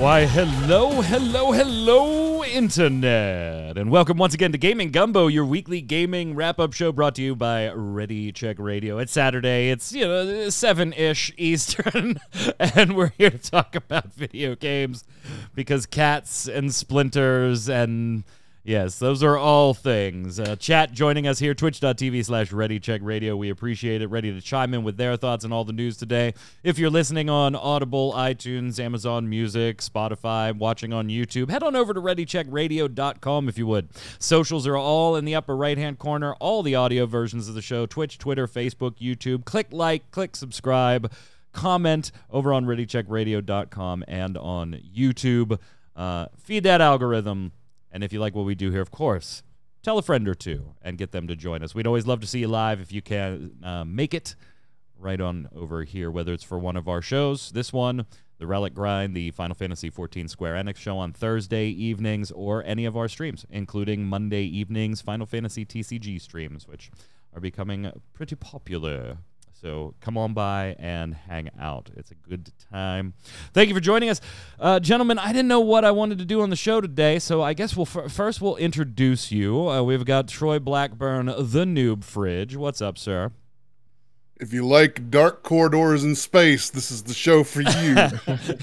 Why, hello, hello, hello, Internet. And welcome once again to Gaming Gumbo, your weekly gaming wrap up show brought to you by Ready Check Radio. It's Saturday, it's, you know, 7 ish Eastern, and we're here to talk about video games because cats and splinters and Yes, those are all things. Uh, chat joining us here, twitch.tv slash ReadyCheckRadio. We appreciate it. Ready to chime in with their thoughts on all the news today. If you're listening on Audible, iTunes, Amazon Music, Spotify, watching on YouTube, head on over to ReadyCheckRadio.com if you would. Socials are all in the upper right hand corner, all the audio versions of the show Twitch, Twitter, Facebook, YouTube. Click like, click subscribe, comment over on ReadyCheckRadio.com and on YouTube. Uh, feed that algorithm and if you like what we do here, of course, tell a friend or two and get them to join us. We'd always love to see you live if you can uh, make it right on over here, whether it's for one of our shows, this one, the Relic Grind, the Final Fantasy XIV Square Enix show on Thursday evenings, or any of our streams, including Monday evenings Final Fantasy TCG streams, which are becoming pretty popular. So come on by and hang out. It's a good time. Thank you for joining us, uh, gentlemen. I didn't know what I wanted to do on the show today, so I guess we'll f- first we'll introduce you. Uh, we've got Troy Blackburn, the Noob Fridge. What's up, sir? If you like dark corridors in space, this is the show for you.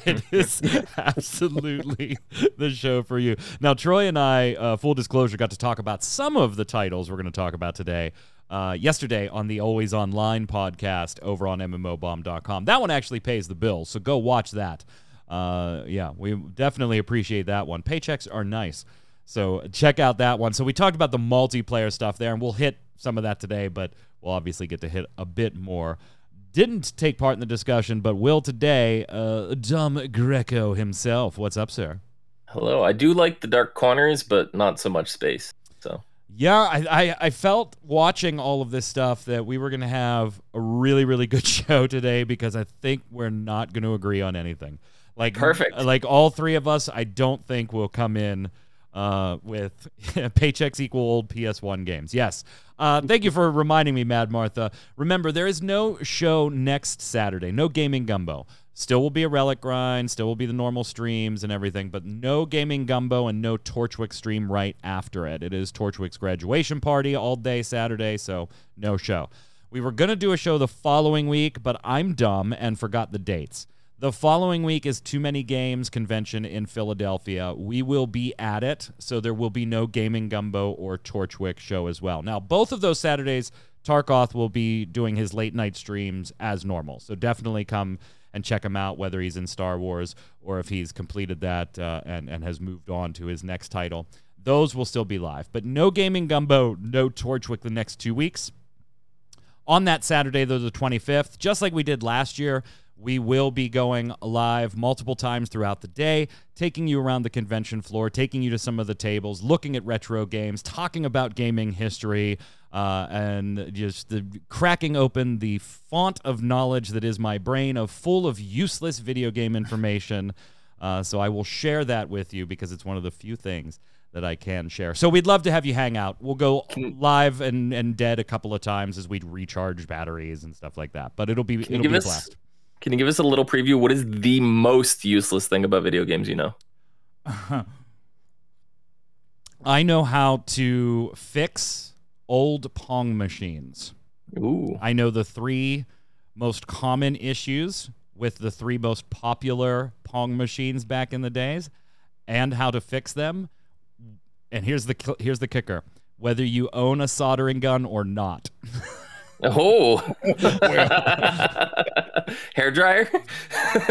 it is absolutely the show for you. Now, Troy and I, uh, full disclosure, got to talk about some of the titles we're going to talk about today uh, yesterday on the Always Online podcast over on MMOBomb.com. That one actually pays the bills, so go watch that. Uh, yeah, we definitely appreciate that one. Paychecks are nice. So check out that one. So we talked about the multiplayer stuff there, and we'll hit some of that today, but we'll obviously get to hit a bit more. Didn't take part in the discussion, but will today. Uh, Dom Greco himself. What's up, sir? Hello. I do like the dark corners, but not so much space. So yeah, I, I, I, felt watching all of this stuff that we were going to have a really, really good show today because I think we're not going to agree on anything. Like perfect. Like all three of us, I don't think will come in uh, with paychecks equal old PS1 games. Yes. Uh, thank you for reminding me, Mad Martha. Remember, there is no show next Saturday, no gaming gumbo. Still will be a relic grind, still will be the normal streams and everything, but no gaming gumbo and no Torchwick stream right after it. It is Torchwick's graduation party all day Saturday, so no show. We were going to do a show the following week, but I'm dumb and forgot the dates. The following week is Too Many Games convention in Philadelphia. We will be at it, so there will be no Gaming Gumbo or Torchwick show as well. Now, both of those Saturdays, Tarkoth will be doing his late night streams as normal. So definitely come and check him out, whether he's in Star Wars or if he's completed that uh, and, and has moved on to his next title. Those will still be live. But no Gaming Gumbo, no Torchwick the next two weeks. On that Saturday, though, the 25th, just like we did last year, we will be going live multiple times throughout the day, taking you around the convention floor, taking you to some of the tables, looking at retro games, talking about gaming history, uh, and just the, cracking open the font of knowledge that is my brain of full of useless video game information. Uh, so I will share that with you because it's one of the few things that I can share. So we'd love to have you hang out. We'll go live and, and dead a couple of times as we recharge batteries and stuff like that. But it'll be it'll be a blast. Can you give us a little preview? What is the most useless thing about video games you know? I know how to fix old Pong machines. Ooh. I know the three most common issues with the three most popular Pong machines back in the days and how to fix them. And here's the here's the kicker. Whether you own a soldering gun or not. Oh, hair dryer.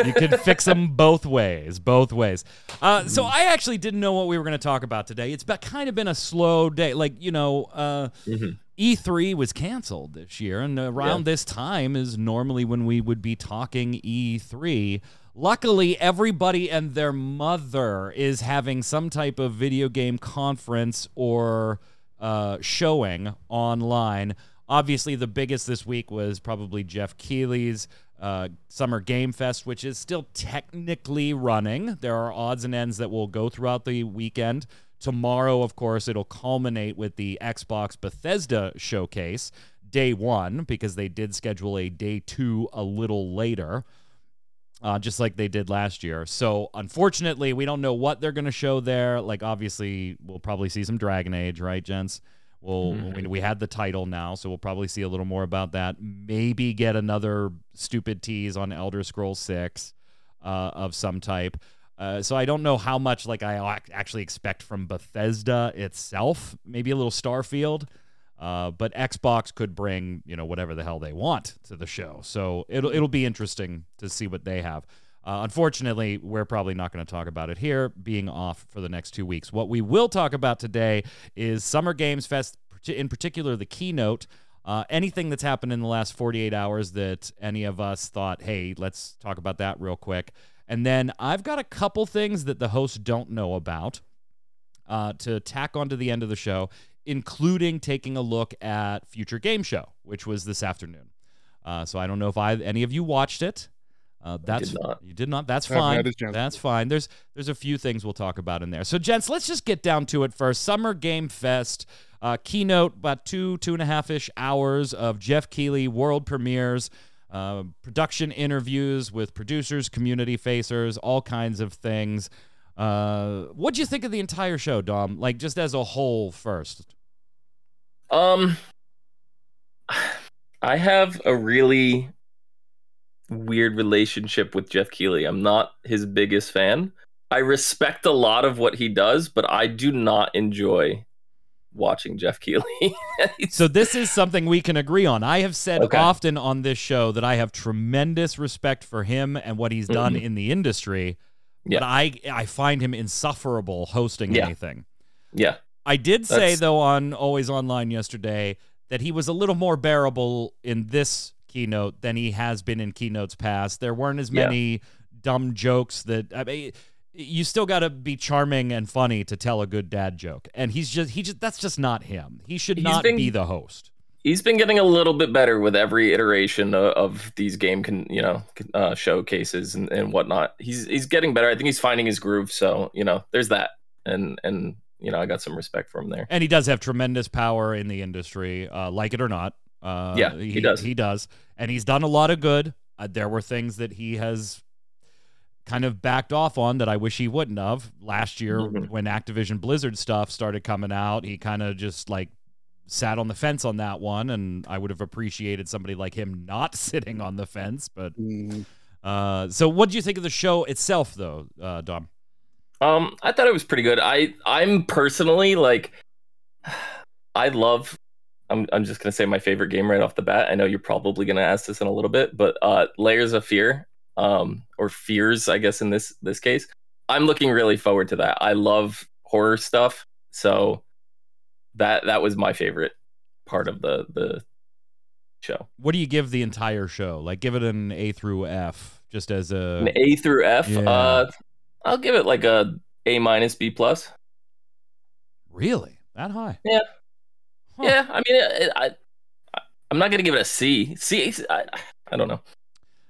you can fix them both ways, both ways. Uh, so I actually didn't know what we were going to talk about today. It's been, kind of been a slow day. Like you know, uh, mm-hmm. E3 was canceled this year, and around Yeah. this time is normally when we would be talking E3. Luckily, everybody and their mother is having some type of video game conference or uh, showing online. Obviously, the biggest this week was probably Jeff Keighley's uh, Summer Game Fest, which is still technically running. There are odds and ends that will go throughout the weekend. Tomorrow, of course, it'll culminate with the Xbox Bethesda showcase, day one, because they did schedule a day two a little later uh, just like they did last year. So unfortunately, we don't know what they're going to show there. Like obviously, we'll probably see some Dragon Age, right, gents? We'll we, we had the title now, so we'll probably see a little more about that. Maybe get another stupid tease on Elder Scrolls Six uh, of some type. Uh, so I don't know how much like I actually expect from Bethesda itself. Maybe a little Starfield. Uh, but Xbox could bring you know whatever the hell they want to the show, so it'll it'll be interesting to see what they have. Uh, unfortunately, we're probably not going to talk about it here, being off for the next two weeks. What we will talk about today is Summer Games Fest, in particular the keynote. Uh, anything that's happened in the last 48 hours that any of us thought, hey, let's talk about that real quick. And then I've got a couple things that the hosts don't know about uh, to tack onto the end of the show, including taking a look at Future Game Show, which was this afternoon. Uh, so I don't know if I any of you watched it. Uh, that's did not. you did not. That's fine. That's fine. There's there's a few things we'll talk about in there. So gents, let's just get down to it first. Summer Game Fest uh, keynote, about two two and a half ish hours of Jeff Keighley world premieres. Uh, production interviews with producers, community facers, all kinds of things. Uh, what do you think of the entire show, Dom? Like just as a whole, first. Um, I have a really weird relationship with Jeff Keighley. I'm not his biggest fan. I respect a lot of what he does, but I do not enjoy watching Jeff Keighley. So this is something we can agree on. I have said Okay. often on this show that I have tremendous respect for him and what he's done Mhm. in the industry. Yeah. But I I find him insufferable hosting Yeah. anything. Yeah. I did say That's- though on Always Online yesterday that he was a little more bearable in this keynote than he has been in keynotes past. There weren't as Yeah. many dumb jokes that I mean you still got to be charming and funny to tell a good dad joke. And he's just he just that's just not him. He should He's not been- be the host. he's been getting a little bit better with every iteration of, of these game, can you know, uh, showcases and, and whatnot. He's he's getting better. I think he's finding his groove. So you know, there's that, and and you know, I got some respect for him there. And he does have tremendous power in the industry, uh, like it or not. Uh, Yeah, he does. He does, and he's done a lot of good. Uh, there were things that he has kind of backed off on that I wish he wouldn't have. Last year, Mhm. when Activision Blizzard stuff started coming out, he kind of just like sat on the fence on that one, and I would have appreciated somebody like him not sitting on the fence. But Mm, uh, so, what do you think of the show itself, though, uh, Dom? Um, I thought it was pretty good. I I'm personally like, I love. I'm I'm just gonna say my favorite game right off the bat. I know you're probably gonna ask this in a little bit, but uh, Layers of Fear, um, or Fears, I guess in this this case, I'm looking really forward to that. I love horror stuff, so that that was my favorite part of the the show. What do you give the entire show? Like, give it an A through F, just as a. An A through F. Yeah. Uh, I'll give it like a A minus B plus. Really? That high? Yeah. Huh. Yeah, I mean, I, I I'm not gonna give it a C. C, I, I don't know.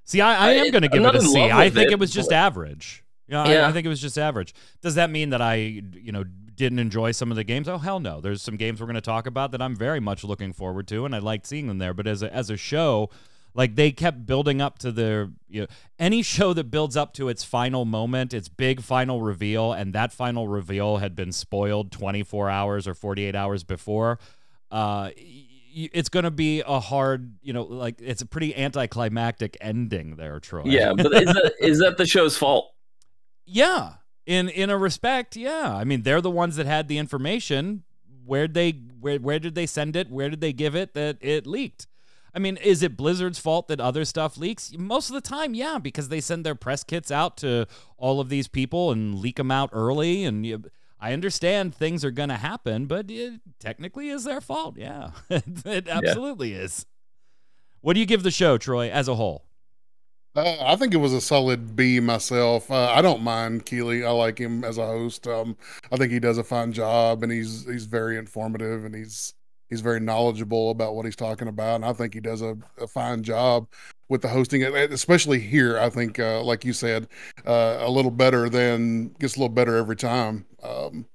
See, I, I am going to give it a C. I think it, it was just but- average. Yeah, I, I think it was just average. Does that mean that I, you know, didn't enjoy some of the games? Oh hell no. There's some games we're going to talk about that I'm very much looking forward to, and I liked seeing them there. But as a as a show, like they kept building up to their, you know, any show that builds up to its final moment, its big final reveal, and that final reveal had been spoiled 24 hours or 48 hours before. Uh, it's going to be a hard, you know, like it's a pretty anticlimactic ending there, Troy. Yeah, but is that is that the show's fault? Yeah, in in a respect, yeah. I mean, they're the ones that had the information. Where they where where did they send it? Where did they give it that it leaked? I mean, is it Blizzard's fault that other stuff leaks? Most of the time, yeah, because they send their press kits out to all of these people and leak them out early. And you, I understand things are going to happen, but it technically is their fault. Yeah, it absolutely yeah. is. What do you give the show, Troy, as a whole? Uh, I think it was a solid B myself. Uh, I don't mind Keighley. I like him as a host. Um, I think he does a fine job, and he's he's very informative, and he's he's very knowledgeable about what he's talking about. And I think he does a, a fine job with the hosting, especially here. I think, uh, like you said, uh, a little better than gets a little better every time. Um,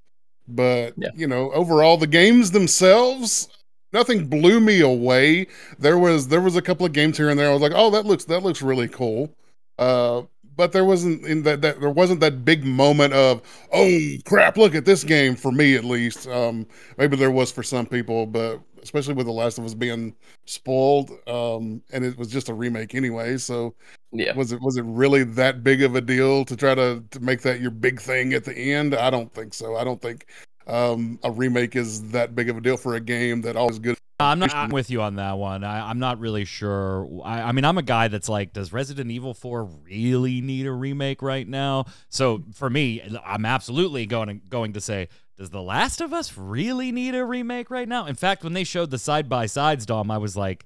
but yeah. you know, overall, the games themselves, nothing blew me away. There was there was a couple of games here and there. I was like, oh, that looks that looks really cool. Uh, but there wasn't in that, that there wasn't that big moment of oh crap look at this game for me at least. Um maybe there was for some people but especially with the last of us being spoiled um and it was just a remake anyway so yeah. was it was it really that big of a deal to try to, to make that your big thing at the end? I don't think so. I don't think um a remake is that big of a deal for a game that always good I'm not I'm with you on that one. I, am not really sure. I, I, mean, I'm a guy that's like, does Resident Evil 4 really need a remake right now? So for me, I'm absolutely going to, going to say, does The Last of Us really need a remake right now? In fact, when they showed the side by sides, Dom, I was like,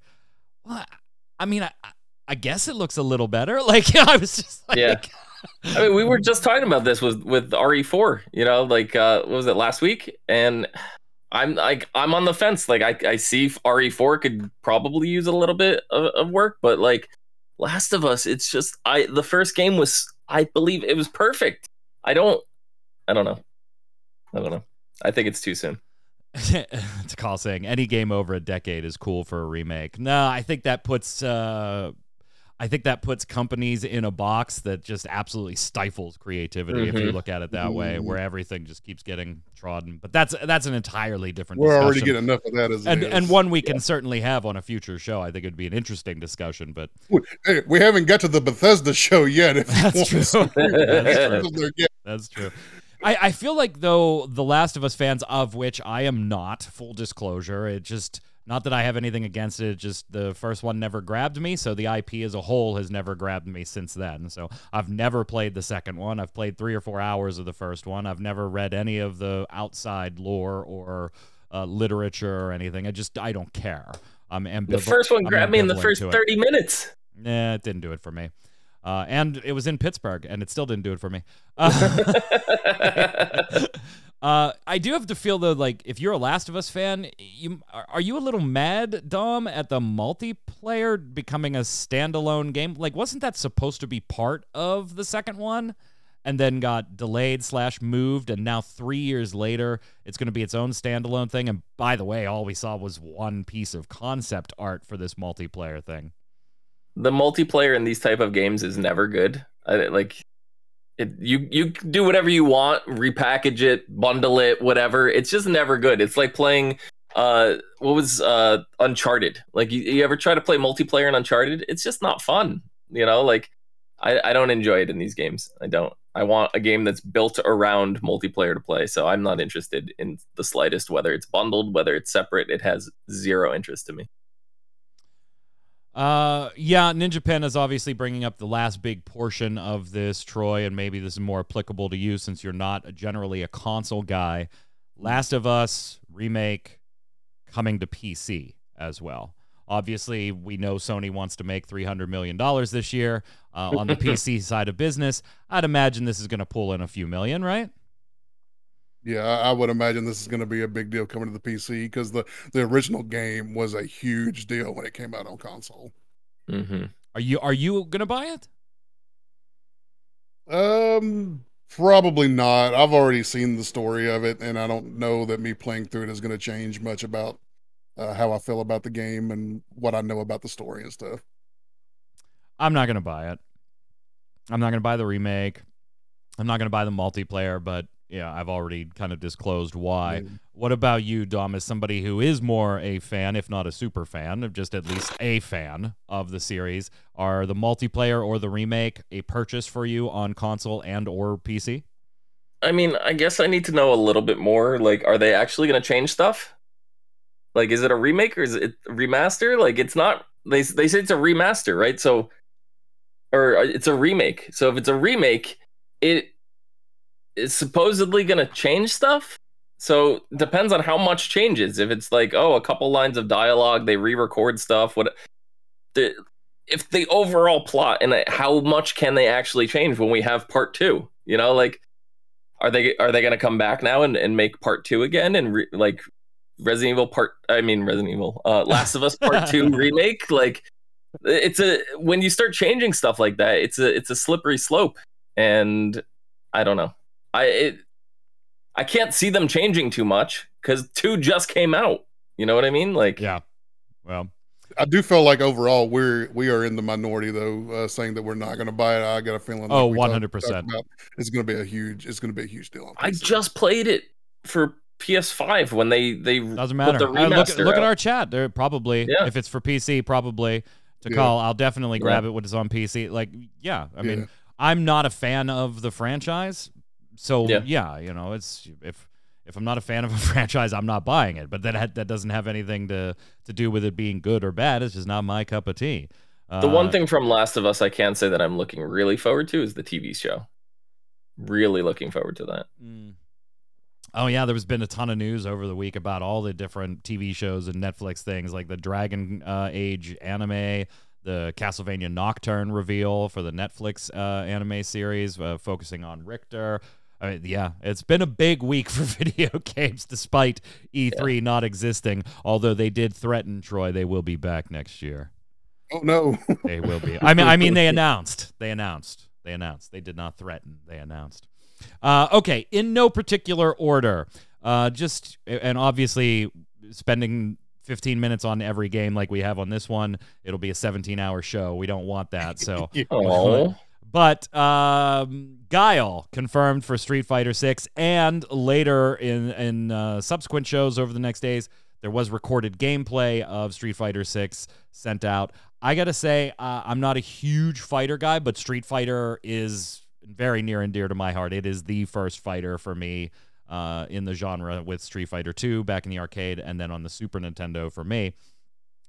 well, I mean, I, I guess it looks a little better. Like, I was just like, yeah. I mean, we were just talking about this with with RE4. You know, like uh, what was it last week? And I'm like I'm on the fence. Like I, I see RE4 could probably use a little bit of, of, work, but like Last of Us, it's just I the first game was I believe it was perfect. I don't I don't know. I don't know. I think it's too soon. to call saying any game over a decade is cool for a remake. No, I think that puts uh I think that puts companies in a box that just absolutely stifles creativity mm-hmm. if you mm-hmm. look at it that mm-hmm. way, where everything just keeps getting trodden. But that's that's an entirely different. We're discussion. already getting enough of that as and and one we yeah. can certainly have on a future show. I think it'd be an interesting discussion. But hey, we haven't got to the Bethesda show yet. that's true. that's true. that's true. I, I feel like though the Last of Us fans, of which I am not, full disclosure, it just not that I have anything against it, just the first one never grabbed me, so the IP as a whole has never grabbed me since then. So I've never played the second one. I've played three or four hours of the first one. I've never read any of the outside lore or uh, literature or anything. I just I don't care. I'm ambivalent. The first one grabbed me in the first thirty minutes. Nah, it didn't do it for me. Uh, and it was in Pittsburgh, and it still didn't do it for me. Uh, Uh, I do have to feel though, like if you're a Last of Us fan, you are you a little mad, Dom, at the multiplayer becoming a standalone game? Like, wasn't that supposed to be part of the second one, and then got delayed slash moved, and now three years later, it's going to be its own standalone thing. And by the way, all we saw was one piece of concept art for this multiplayer thing. The multiplayer in these type of games is never good. I, like it, you you do whatever you want, repackage it, bundle it, whatever. It's just never good. It's like playing uh what was uh Uncharted. Like you, you ever try to play multiplayer in Uncharted? It's just not fun. You know, like I, I don't enjoy it in these games. I don't. I want a game that's built around multiplayer to play. So I'm not interested in the slightest whether it's bundled, whether it's separate. It has zero interest to me. Uh, yeah, Ninja Pen is obviously bringing up the last big portion of this, Troy, and maybe this is more applicable to you since you're not generally a console guy. Last of Us remake coming to PC as well. Obviously, we know Sony wants to make $300 million this year uh, on the PC side of business. I'd imagine this is going to pull in a few million, right? Yeah, I would imagine this is going to be a big deal coming to the PC because the the original game was a huge deal when it came out on console. Mm-hmm. Are you are you going to buy it? Um, probably not. I've already seen the story of it, and I don't know that me playing through it is going to change much about uh, how I feel about the game and what I know about the story and stuff. I'm not going to buy it. I'm not going to buy the remake. I'm not going to buy the multiplayer, but yeah, I've already kind of disclosed why. Mm. What about you, Dom, as somebody who is more a fan, if not a super fan, of just at least a fan of the series? Are the multiplayer or the remake a purchase for you on console and or PC? I mean, I guess I need to know a little bit more. Like, are they actually going to change stuff? Like, is it a remake or is it a remaster? Like, it's not. They they say it's a remaster, right? So, or uh, it's a remake. So if it's a remake, it is supposedly going to change stuff. So depends on how much changes. If it's like, oh, a couple lines of dialogue, they re-record stuff. What the if the overall plot and how much can they actually change when we have part two? You know, like are they are they going to come back now and, and make part two again and re, like Resident Evil part? I mean Resident Evil, uh, Last of Us Part Two remake. Like it's a when you start changing stuff like that, it's a it's a slippery slope, and I don't know. I it, I can't see them changing too much because two just came out. You know what I mean? Like yeah. Well, I do feel like overall we're we are in the minority though, uh, saying that we're not going to buy it. I got a feeling. Like oh, one hundred percent. It's going to be a huge. It's going to be a huge deal. I just played it for PS5 when they they doesn't matter. The uh, look, look at our chat. They're probably yeah. if it's for PC, probably to yeah. call. I'll definitely grab yeah. it when it's on PC. Like, yeah, I mean, I'm not a fan of the franchise, so yeah. you know, it's if if I'm not a fan of a franchise, I'm not buying it. But that that doesn't have anything to to do with it being good or bad. It's just not my cup of tea. The uh, one thing from Last of Us I can say that I'm looking really forward to is the TV show. Really looking forward to that. Mm. Oh yeah, there's been a ton of news over the week about all the different TV shows and Netflix things, like the Dragon uh, Age anime, the Castlevania Nocturne reveal for the Netflix uh, anime series, uh, focusing on Richter. I mean, yeah, it's been a big week for video games, despite E3 yeah. not existing. Although they did threaten Troy, they will be back next year. Oh no, they will be. I mean, I mean, they announced. They announced. They announced. They did not threaten. They announced. Uh, okay, in no particular order. Uh, just and obviously spending 15 minutes on every game like we have on this one, it'll be a 17 hour show. We don't want that. So, but um, Guile confirmed for Street Fighter 6, and later in in uh, subsequent shows over the next days, there was recorded gameplay of Street Fighter 6 sent out. I gotta say, uh, I'm not a huge fighter guy, but Street Fighter is very near and dear to my heart. It is the first fighter for me uh, in the genre with Street Fighter 2 back in the arcade and then on the Super Nintendo for me.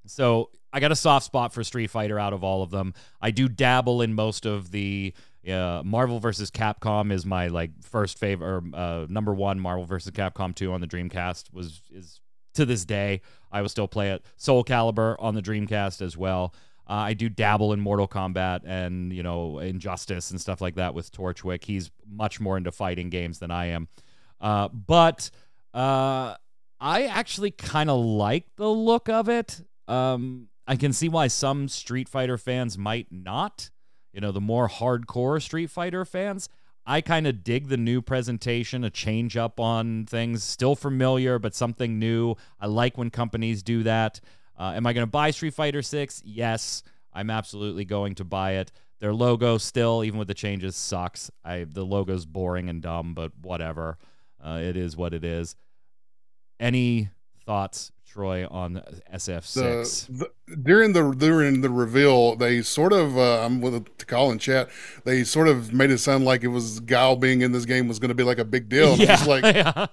So I got a soft spot for Street Fighter out of all of them. I do dabble in most of the uh, Marvel versus Capcom is my like first favorite or uh, number one. Marvel versus Capcom 2 on the Dreamcast was is to this day I will still play it. Soul Calibur on the Dreamcast as well. Uh, I do dabble in Mortal Kombat and you know Injustice and stuff like that with Torchwick. He's much more into fighting games than I am, uh, but uh, I actually kind of like the look of it. Um, I can see why some Street Fighter fans might not. You know, the more hardcore Street Fighter fans. I kind of dig the new presentation, a change up on things, still familiar, but something new. I like when companies do that. Uh, am I going to buy Street Fighter 6? Yes, I'm absolutely going to buy it. Their logo still, even with the changes, sucks. I the logo's boring and dumb, but whatever. Uh, it is what it is. Any thoughts, Troy, on SF6? The, the, during the during the reveal, they sort of uh, I'm with to call in chat. They sort of made it sound like it was Guile being in this game was going to be like a big deal. And yeah, like, yeah.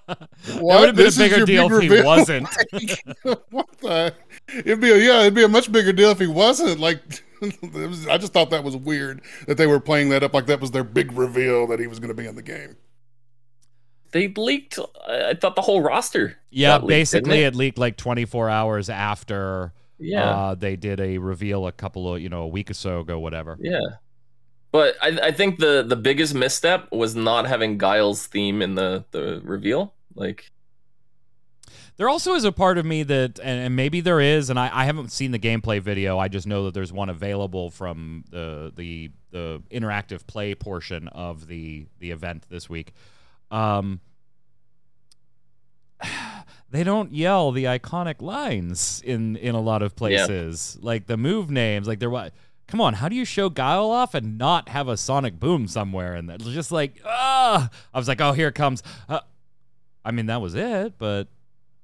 What? would have been this a bigger deal if he wasn't. what the? It'd be a, yeah, it'd be a much bigger deal if he wasn't. Like, was, I just thought that was weird that they were playing that up like that was their big reveal that he was going to be in the game. They leaked. I thought the whole roster. Yeah, basically it? it? leaked like 24 hours after. Yeah, uh, they did a reveal a couple of you know a week or so ago, whatever. Yeah, but I, I think the the biggest misstep was not having Guile's theme in the the reveal. Like there also is a part of me that, and, maybe there is, and I, I, haven't seen the gameplay video. I just know that there's one available from the the the interactive play portion of the the event this week. Um, they don't yell the iconic lines in in a lot of places, yeah. like the move names. Like they're what? Come on, how do you show Guile off and not have a sonic boom somewhere in that? It's just like ah, I was like, oh, here it comes. Uh, I mean, that was it, but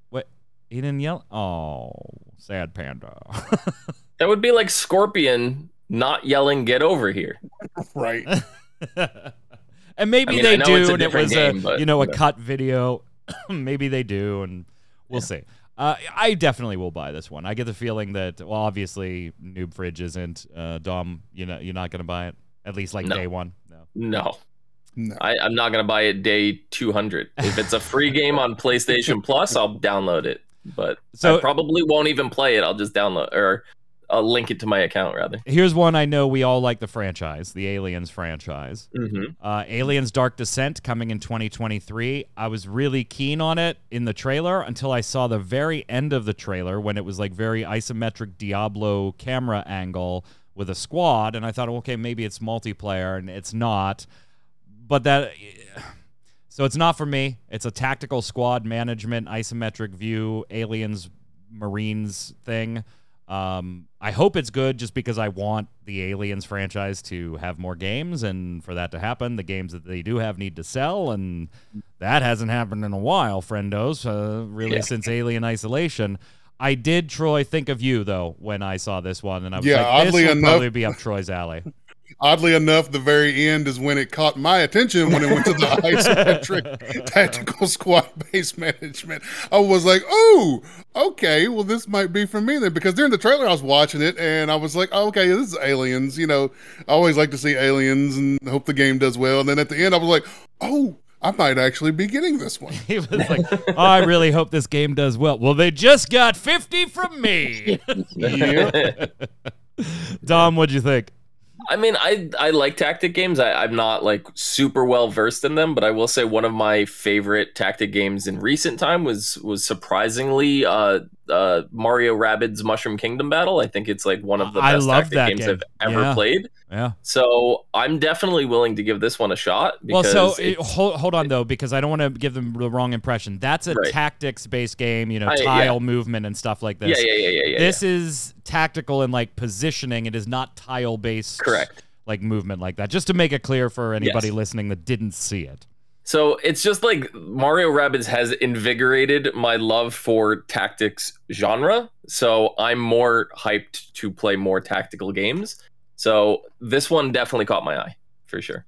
what? he didn't yell. Oh, sad panda. that would be like Scorpion not yelling "Get over here." right. and maybe I mean, they do, and it was game, a you know a cut video. maybe they do, and we'll yeah. see. Uh, I definitely will buy this one. I get the feeling that, well, obviously, Noob Fridge isn't. Uh, Dom, you know, you're not going to buy it at least like no. day one. No. No. No. I, I'm not gonna buy it day 200. If it's a free game on PlayStation Plus, I'll download it. But So- I probably won't even play it. I'll just download or I'll link it to my account rather. Here's one I know we all like the franchise, the Aliens franchise. Mm-hmm. Uh, Aliens Dark Descent coming in 2023. I was really keen on it in the trailer until I saw the very end of the trailer when it was like very isometric Diablo camera angle with a squad. And I thought, okay, maybe it's multiplayer, and it's not. But that. So it's not for me. It's a tactical squad management, isometric view, aliens, marines thing. Um, I hope it's good just because I want the Aliens franchise to have more games, and for that to happen, the games that they do have need to sell, and that hasn't happened in a while, friendos. Uh, really, Yeah. since Alien Isolation. I did, Troy, think of you though when I saw this one, and I was Yeah, like, this oddly will enough- probably be up Troy's alley. Oddly enough, the very end is when it caught my attention when it went to the isometric tactical squad base management. I was like, oh, okay, well, this might be for me then. Because during the trailer, I was watching it and I was like, oh, okay, this is aliens. You know, I always like to see aliens and hope the game does well. And then at the end, I was like, oh, I might actually be getting this one. He was like, oh, I really hope this game does well. Well, they just got 50 from me. Dom, what'd you think? I mean, I I like tactic games. I, I'm not like super well versed in them, but I will say one of my favorite tactic games in recent time was was surprisingly uh, uh, Mario Rabbids Mushroom Kingdom Battle. I think it's like one of the best tactic games game. I've ever Yeah. played. Yeah. So I'm definitely willing to give this one a shot. Well, so it- hold, hold on though, because I don't want to give them the wrong impression. That's a Right. tactics-based game, you know, I- yeah. tile movement and stuff like this. yeah, yeah, yeah, yeah, yeah. this is tactical and like positioning. It is not tile-based, Correct. Like movement like that. Just to make it clear for anybody Yes. listening that didn't see it. So it's just like Mario Rabbids has invigorated my love for tactics genre. So I'm more hyped to play more tactical games. So this one definitely caught my eye for sure.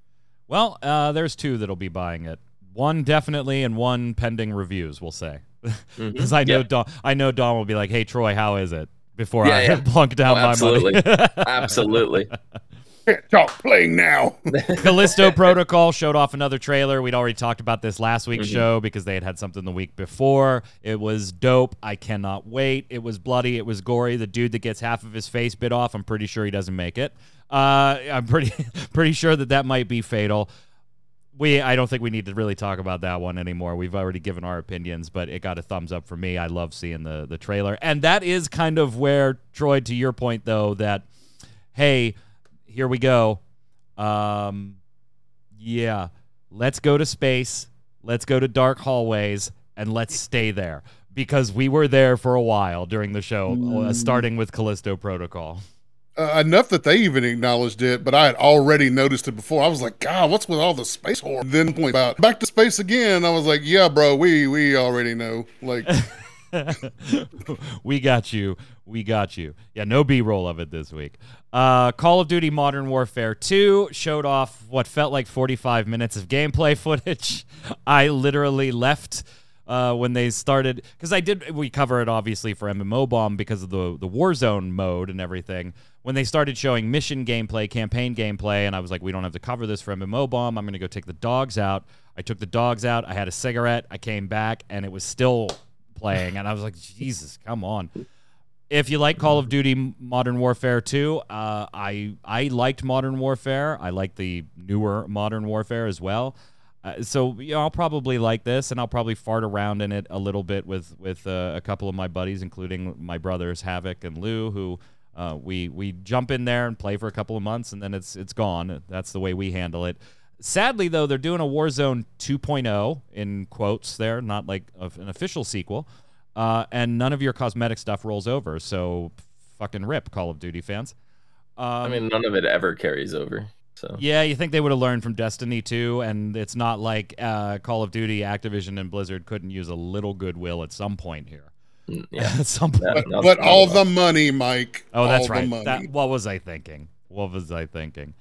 Well, uh, there's two that'll be buying it. One definitely, and one pending reviews. We'll say, because I know Yeah. Dom. I know Dom will be like, "Hey, Troy, how is it?" Before Yeah, I yeah. plunk down Oh, my absolutely. money. Absolutely. Can't talk playing now. Callisto Protocol showed off another trailer. We'd already talked about this last week's Mhm. show because they had had something the week before. It was dope. I cannot wait. It was bloody. It was gory. The dude that gets half of his face bit off, I'm pretty sure he doesn't make it. Uh, I'm pretty pretty sure that that might be fatal. We I don't think we need to really talk about that one anymore. We've already given our opinions, but it got a thumbs up for me. I love seeing the the trailer, and that is kind of where Troy, to your point though, that hey, here we go. Um, yeah, let's go to space. Let's go to dark hallways and let's stay there because we were there for a while during the show, uh, Mm. starting with Callisto Protocol. Uh, enough that they even acknowledged it, but I had already noticed it before. I was like, God, what's with all the space horror? Then point out back to space again. I was like, Yeah, bro, we we already know. Like, we got you. We got you. Yeah, no B roll of it this week. Uh, Call of Duty Modern Warfare 2 showed off what felt like 45 minutes of gameplay footage. I literally left uh, when they started because I did. We cover it obviously for MMO Bomb because of the the Warzone mode and everything. When they started showing mission gameplay, campaign gameplay, and I was like, we don't have to cover this for MMO Bomb. I'm gonna go take the dogs out. I took the dogs out. I had a cigarette. I came back and it was still playing, and I was like, Jesus, come on. If you like Call of Duty Modern Warfare 2, uh, I I liked Modern Warfare. I like the newer Modern Warfare as well. Uh, so you know, I'll probably like this, and I'll probably fart around in it a little bit with with uh, a couple of my buddies, including my brothers Havoc and Lou, who uh, we we jump in there and play for a couple of months, and then it's it's gone. That's the way we handle it. Sadly, though, they're doing a Warzone 2.0 in quotes there, not like an official sequel, uh, and none of your cosmetic stuff rolls over. So fucking rip, Call of Duty fans. Um, I mean, none of it ever carries over. So yeah, you think they would have learned from Destiny 2, and it's not like uh, Call of Duty, Activision, and Blizzard couldn't use a little goodwill at some point here. mm, yeah. at some point. Yeah, but, but all the money, Mike. Oh, that's all the right. money. That, what was I thinking? What was I thinking?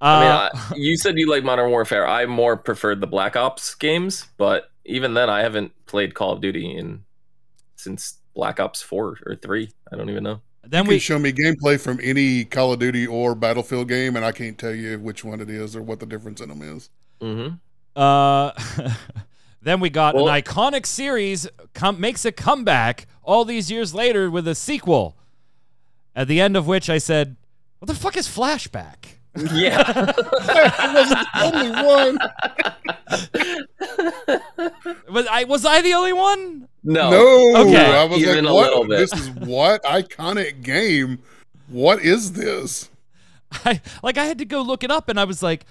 I mean, Uh, I, you said you like Modern Warfare. I more preferred the Black Ops games, but even then, I haven't played Call of Duty in since Black Ops Four or Three. I don't even know. then you we show me gameplay from any Call of Duty or Battlefield game, and I can't tell you which one it is or what the difference in them is. Mm-hmm. Uh, then we got Well- an iconic series com- makes a comeback all these years later with a sequel. At the end of which I said, "What the fuck is Flashback?" Yeah. I wasn't the only one. Was I was I the only one? No. No, Okay. I was Even a like, little what? bit. This is what iconic game? What is this? I like I had to go look it up, and I was like,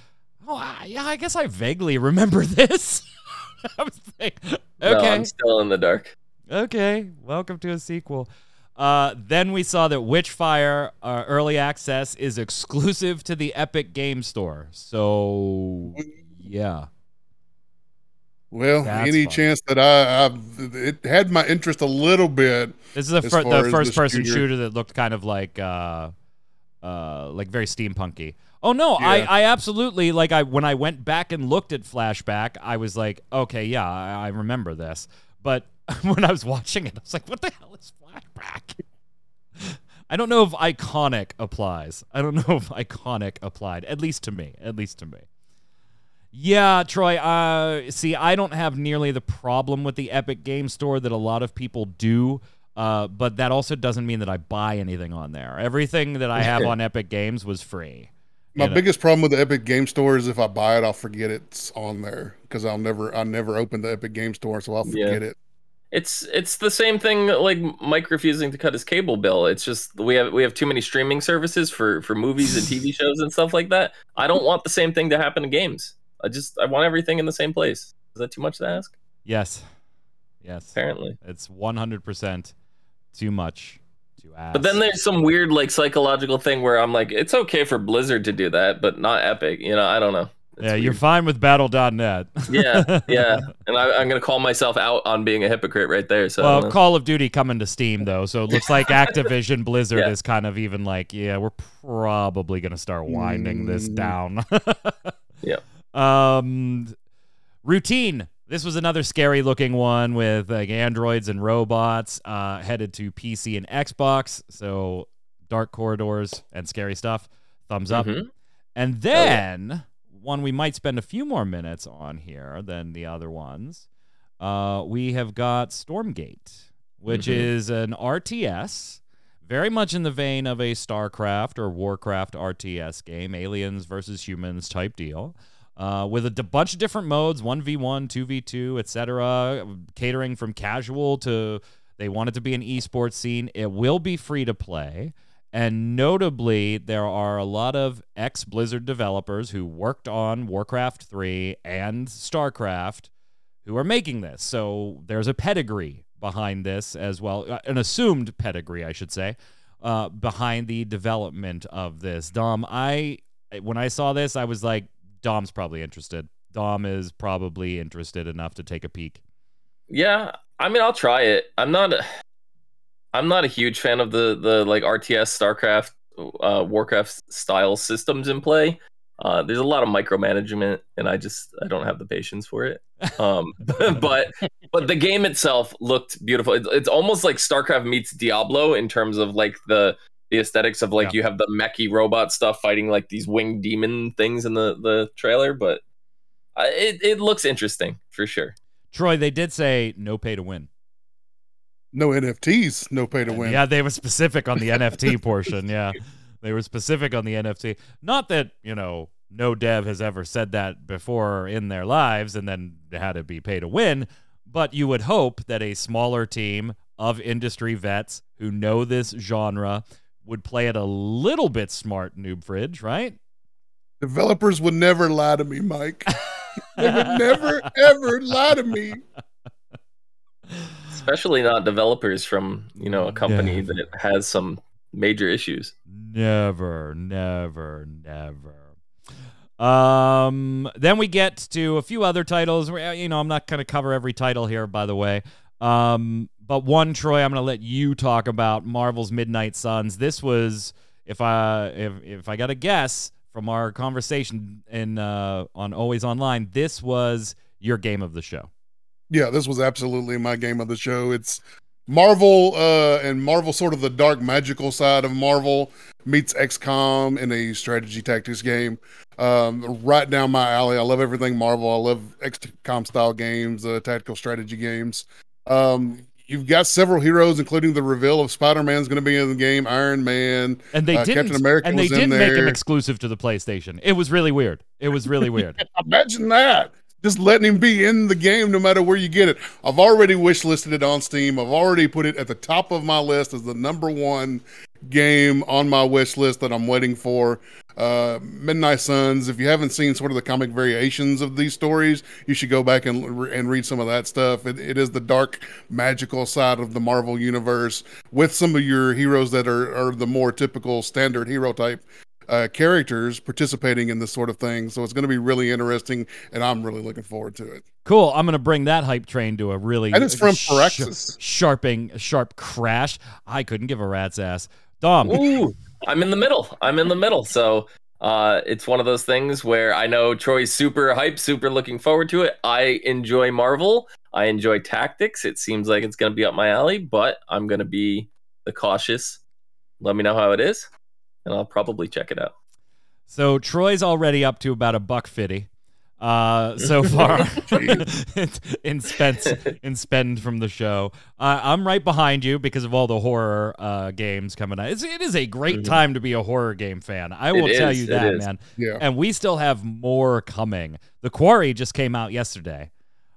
"Oh, I, yeah, I guess I vaguely remember this." I was like, No, "Okay, I'm still in the dark. okay, welcome to a sequel." Uh, then we saw that Witchfire uh, early access is exclusive to the Epic Game Store. So, yeah, Well, That's any fun. chance that I, I, it had my interest a little bit. this is the, fir- the first person shooter- shooter that looked kind of like, uh, uh, like very steampunky. Oh no, I, I absolutely like I when I went back and looked at Flashback, I was like, okay, yeah, I, I remember this. But when I was watching it, I was like, what the hell is Flashback? I don't know if iconic applies. I don't know if iconic applied, at least to me. At least to me. Yeah, Troy. Uh, see, I don't have nearly the problem with the Epic Game Store that a lot of people do. Uh, but that also doesn't mean that I buy anything on there. Everything that I have on Epic Games was free. My You know? biggest problem with the Epic Game Store is if I buy it, I'll forget it's on there because I'll never, I never open the Epic Game Store, so I'll Yeah. forget it. It's it's the same thing like Mike refusing to cut his cable bill. It's just we have we have too many streaming services for for movies and TV shows and stuff like that. I don't want the same thing to happen to games. I just I want everything in the same place. Is that too much to ask? Yes, yes. Apparently. It's one hundred percent too much to ask. But then there's some weird like psychological thing where I'm like, it's okay for Blizzard to do that, but not Epic. You know, I don't know. It's yeah, you're fine with Battle.net. yeah, yeah. And I, I'm gonna call myself out on being a hypocrite right there. So Well. Call of Duty coming to Steam though, so it looks like Activision Blizzard Yeah. is kind of even like, yeah, we're probably gonna start winding this Mm. down. Yeah. Um, routine. This was another scary looking one with like androids and robots uh, headed to PC and Xbox. So dark corridors and scary stuff. Thumbs up. Mhm. And yeah. then one we might spend a few more minutes on here than the other ones. Uh, we have got Stormgate, which Mhm. is an RTS, very much in the vein of a StarCraft or Warcraft RTS game, aliens versus humans type deal. Uh, with a bunch of different modes 1v1 2v2 etc catering from casual to they want it to be an esports scene it will be free to play and notably, there are a lot of ex Blizzard developers who worked on Warcraft 3 and StarCraft who are making this. So there's a pedigree behind this as well, uh, an assumed pedigree, I should say, uh, behind the development of this. Dom, I when I saw this, I was like, Dom's probably interested. Dom is probably interested enough to take a peek. Yeah, I mean, I'll try it. I'm not. A, I'm not a huge fan of the the like RTS, StarCraft, uh, Warcraft style systems in play. Uh, there's a lot of micromanagement, and I just I don't have the patience for it. Um, but but the game itself looked beautiful. It's, it's almost like StarCraft meets Diablo in terms of like the the aesthetics of like Yeah. you have the mechy robot stuff fighting like these winged demon things in the the trailer, but uh, it it looks interesting for sure. Troy, they did say no pay to win. No NFTs, no pay to win. Yeah, they were specific on the NFT portion. Yeah, they were specific on the NFT. Not that you know, no dev has ever said that before in their lives, and then had to be pay to win. But you would hope that a smaller team of industry vets who know this genre would play it a little bit smart, Noob Fridge, right? Developers would never lie to me, Mike. they would never, ever lie to me. especially not developers from you know a company Never. that has some major issues Never, never, never. Um, then we get to a few other titles. You know, I'm not going to cover every title here, by the way. Um, but one, Troy, I'm going to let you talk about Marvel's Midnight Suns. This was, if I if if I got to guess from our conversation in uh, on Always Online, this was your game of the show. Yeah, this was absolutely my game of the show. It's Marvel uh, and Marvel, sort of the dark magical side of Marvel, meets XCOM in a strategy tactics game. Um, right down my alley. I love everything Marvel. I love XCOM style games, uh, tactical strategy games. Um, you've got several heroes, including the reveal of Spider Man's going to be in the game, Iron Man, and they uh, didn't. Captain America and they was didn't make him exclusive to the PlayStation. It was really weird. It was really weird. Imagine that. Just letting him be in the game no matter where you get it. I've already wish listed it on Steam. I've already put it at the top of my list as the number one game on my wish list that I'm waiting for. Uh, Midnight Suns. If you haven't seen sort of the comic variations of these stories, you should go back and and read some of that stuff. It, it is the dark, magical side of the Marvel universe with some of your heroes that are are the more typical standard hero type uh, characters participating in this sort of thing. So it's going to be really interesting, and I'm really looking forward to it. Cool. I'm going to bring that hype train to a really And it's from sh- sharping sharp crash. I couldn't give a rat's ass. Dom. Ooh, I'm in the middle. I'm in the middle. So uh, it's one of those things where I know Troy's super hype, super looking forward to it. I enjoy Marvel. I enjoy tactics. It seems like it's going to be up my alley, but I'm going to be the cautious. Let me know how it is, and I'll probably check it out. So Troy's already up to about a buck fifty. Uh, so far in spent in spend from the show. Uh, I'm right behind you because of all the horror uh, games coming out. It's, it is a great Mhm. time to be a horror game fan. I will It tell is, you that, man. Yeah. And we still have more coming. The Quarry just came out yesterday.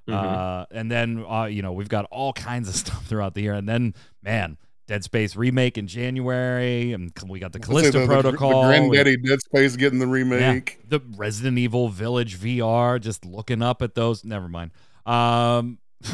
Mhm. Uh, and then uh, you know we've got all kinds of stuff throughout the year, and then man, Dead Space remake in January, and we got the Callisto the, Protocol, The, and- Granddaddy Dead Space getting the yeah, remake. the Resident Evil Village VR. Just looking up at those. Never mind. Um,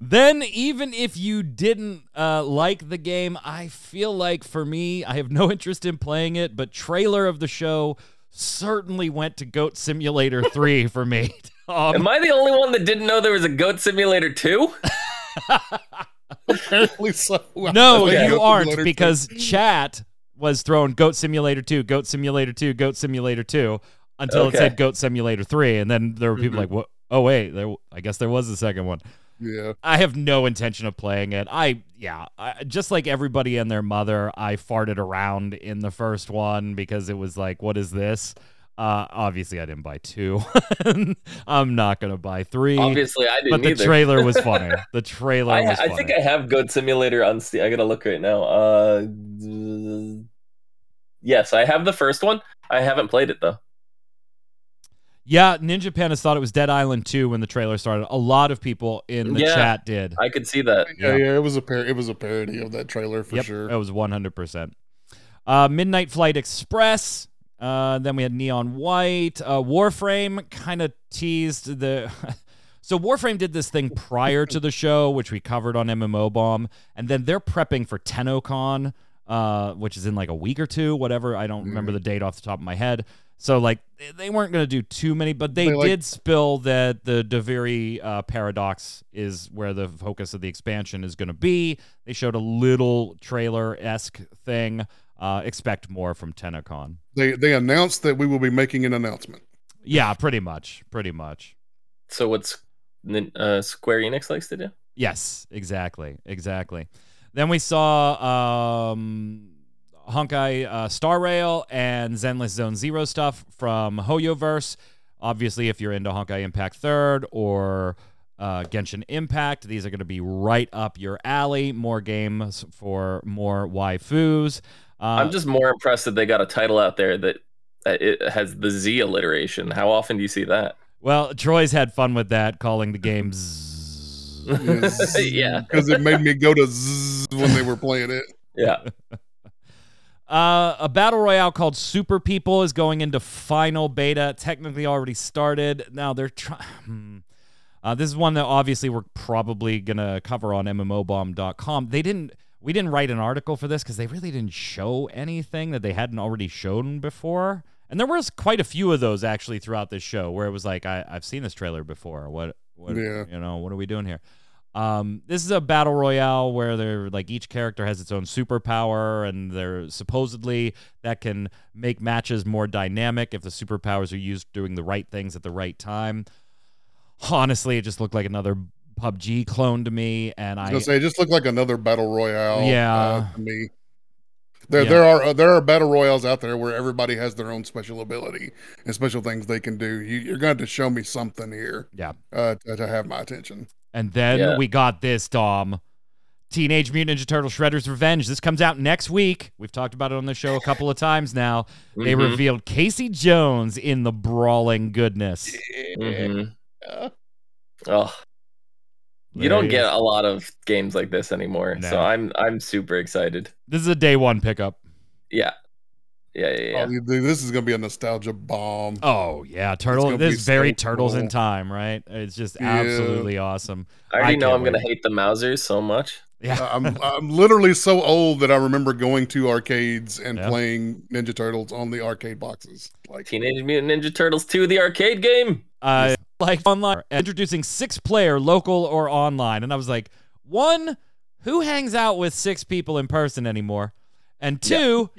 then even if you didn't uh, like the game, I feel like for me, I have no interest in playing it. But trailer of the show certainly went to Goat Simulator Three for me. Um, Am I the only one that didn't know there was a Goat Simulator 2? Apparently so. No, Okay. you aren't because chat was throwing Goat Simulator 2, Goat Simulator 2, Goat Simulator 2 until it said Goat Simulator 3 and then there were people Mhm. like, "What? Oh wait, there I guess there was a second one." Yeah. I have no intention of playing it. I yeah, I, just like everybody and their mother, I farted around in the first one because it was like, "What is this?" Uh obviously I didn't buy 2. I'm not going to buy 3. Obviously, I didn't but the either. trailer was funny. The trailer I, was I funny. think I have Goat Simulator on Steam. I gotta look right now. Uh, yes, I have the first one. I haven't played it though. Yeah, Ninja Panda thought it was Dead Island 2 when the trailer started. A lot of people in the Yeah. chat did. I could see that. Yeah, yeah, it was a par- it was a parody of that trailer for yep, sure. it was 100%. Uh, Midnight Flight Express. Uh, then we had Neon White. Uh, Warframe kind of teased the. so Warframe did this thing prior to the show, which we covered on MMO Bomb, and then they're prepping for TennoCon, uh, which is in like a week or two, whatever. I don't remember the date off the top of my head. So like they- they weren't going to do too many, but they, They, like- did spill that the Duviri uh, paradox is where the focus of the expansion is going to be. They showed a little trailer esque thing. Uh, expect more from TennoCon. They they announced that we will be making an announcement. Yeah, pretty much, pretty much. So what's uh, Square Enix likes to do? Yes, exactly, exactly. Then we saw um, Honkai uh, Star Rail and Zenless Zone Zero stuff from Hoyoverse. Obviously, if you're into Honkai Impact Third or uh, Genshin Impact, these are going to be right up your alley. More games for more waifus. Uh, I'm just more impressed that they got a title out there that uh, it has the Z alliteration. How often do you see that? well, Troy's had fun with that, calling the game. Zzz. Yeah. because it made me go to zzz when they were playing it. Yeah. Uh, a battle royale called Super People is going into final beta. Technically already started. Now they're trying. Uh, this is one that obviously we're probably gonna cover on MMOBomb.com. They didn't. We didn't write an article for this because they really didn't show anything that they hadn't already shown before. And there was quite a few of those actually throughout this show where it was like, I, I've seen this trailer before. What, what, Yeah. you know, what are we doing here? Um, this is a battle royale where they're like each character has its own superpower, and they're supposedly that can make matches more dynamic if the superpowers are used doing the right things at the right time. Honestly, it just looked like another PUBG clone to me, and I I, was gonna say, it just looked like another battle royale. Yeah. uh, to me. There, Yeah. there are uh, there are battle royales out there where everybody has their own special ability and special things they can do. You, you're going to show me something here yeah. uh, to, to have my attention. And then Yeah. we got this, Dom. Teenage Mutant Ninja Turtle Shredder's Revenge. This comes out next week. We've talked about it on the show a couple of times now. They Mhm, revealed Casey Jones in the brawling goodness. mhm. Yeah. Oh, you don't get is. a lot of games like this anymore. So I'm I'm super excited. This is a day one pickup. Yeah, yeah, yeah. yeah. Oh, this is going to be a nostalgia bomb. Oh yeah, turtle. gonna This is very so turtles in time, right? It's just Yeah. absolutely awesome. I already I know I'm gonna hate the Mousers so much. Yeah, I'm I'm literally so old that I remember going to arcades and Yeah. playing Ninja Turtles on the arcade boxes. Like Teenage Mutant Ninja Turtles 2, the arcade game. I like online introducing six player local or online, and I was like, one, who hangs out with six people in person anymore, and two,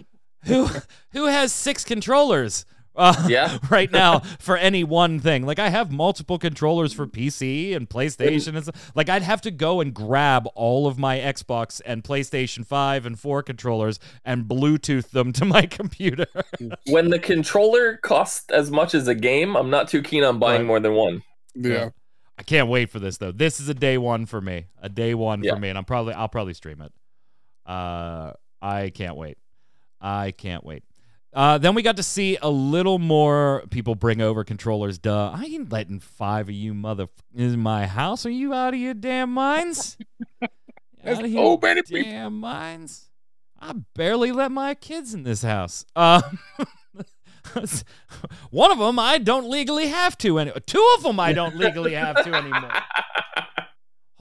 who who has six controllers. Uh, Yeah. right now for any one thing. Like I have multiple controllers for PC and PlayStation and stuff. Like I'd have to go and grab all of my Xbox and PlayStation 5 and 4 controllers and Bluetooth them to my computer. When the controller costs as much as a game, I'm not too keen on buying Right. more than one. yeah. I can't wait for this though. This is a day one for me. A day one Yeah. for me, and I'm probably I'll probably stream it. Uh, I can't wait. I can't wait. Uh, then we got to see a little more people bring over controllers. Duh, I ain't letting five of you mother in my house. Are you out of your damn minds? There's Out of your many people. damn minds. I barely let my kids in this house. Uh, one of them I don't legally have to, and two of them I don't legally have to anymore.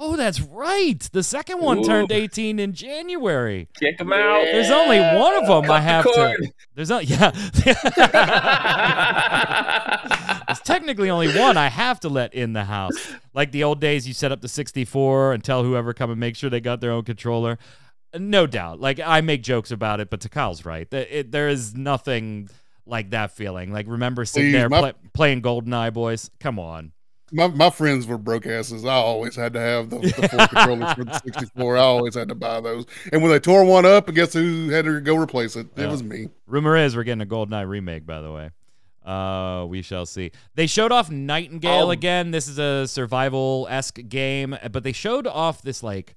Oh, that's right. The second one turned 18 in January. Kick them out. There's only one of them I have Cut the to. There's not. Yeah. There's technically only one I have to let in the house. Like the old days, you set up the 64 and tell whoever come and make sure they got their own controller. No doubt. Like I make jokes about it, but Takal's right. Th- it- there is nothing like that feeling. Like remember sitting Please, there my- pla- playing GoldenEye, boys. Come on. My, my friends were broke asses. I always had to have the, the four controllers for the 64. I always had to buy those. And when they tore one up, guess who had to go replace it? It was me. Rumor is we're getting a GoldenEye remake, by the way. Uh, we shall see. They showed off Nightingale Um, again. This is a survival esque game, but they showed off this like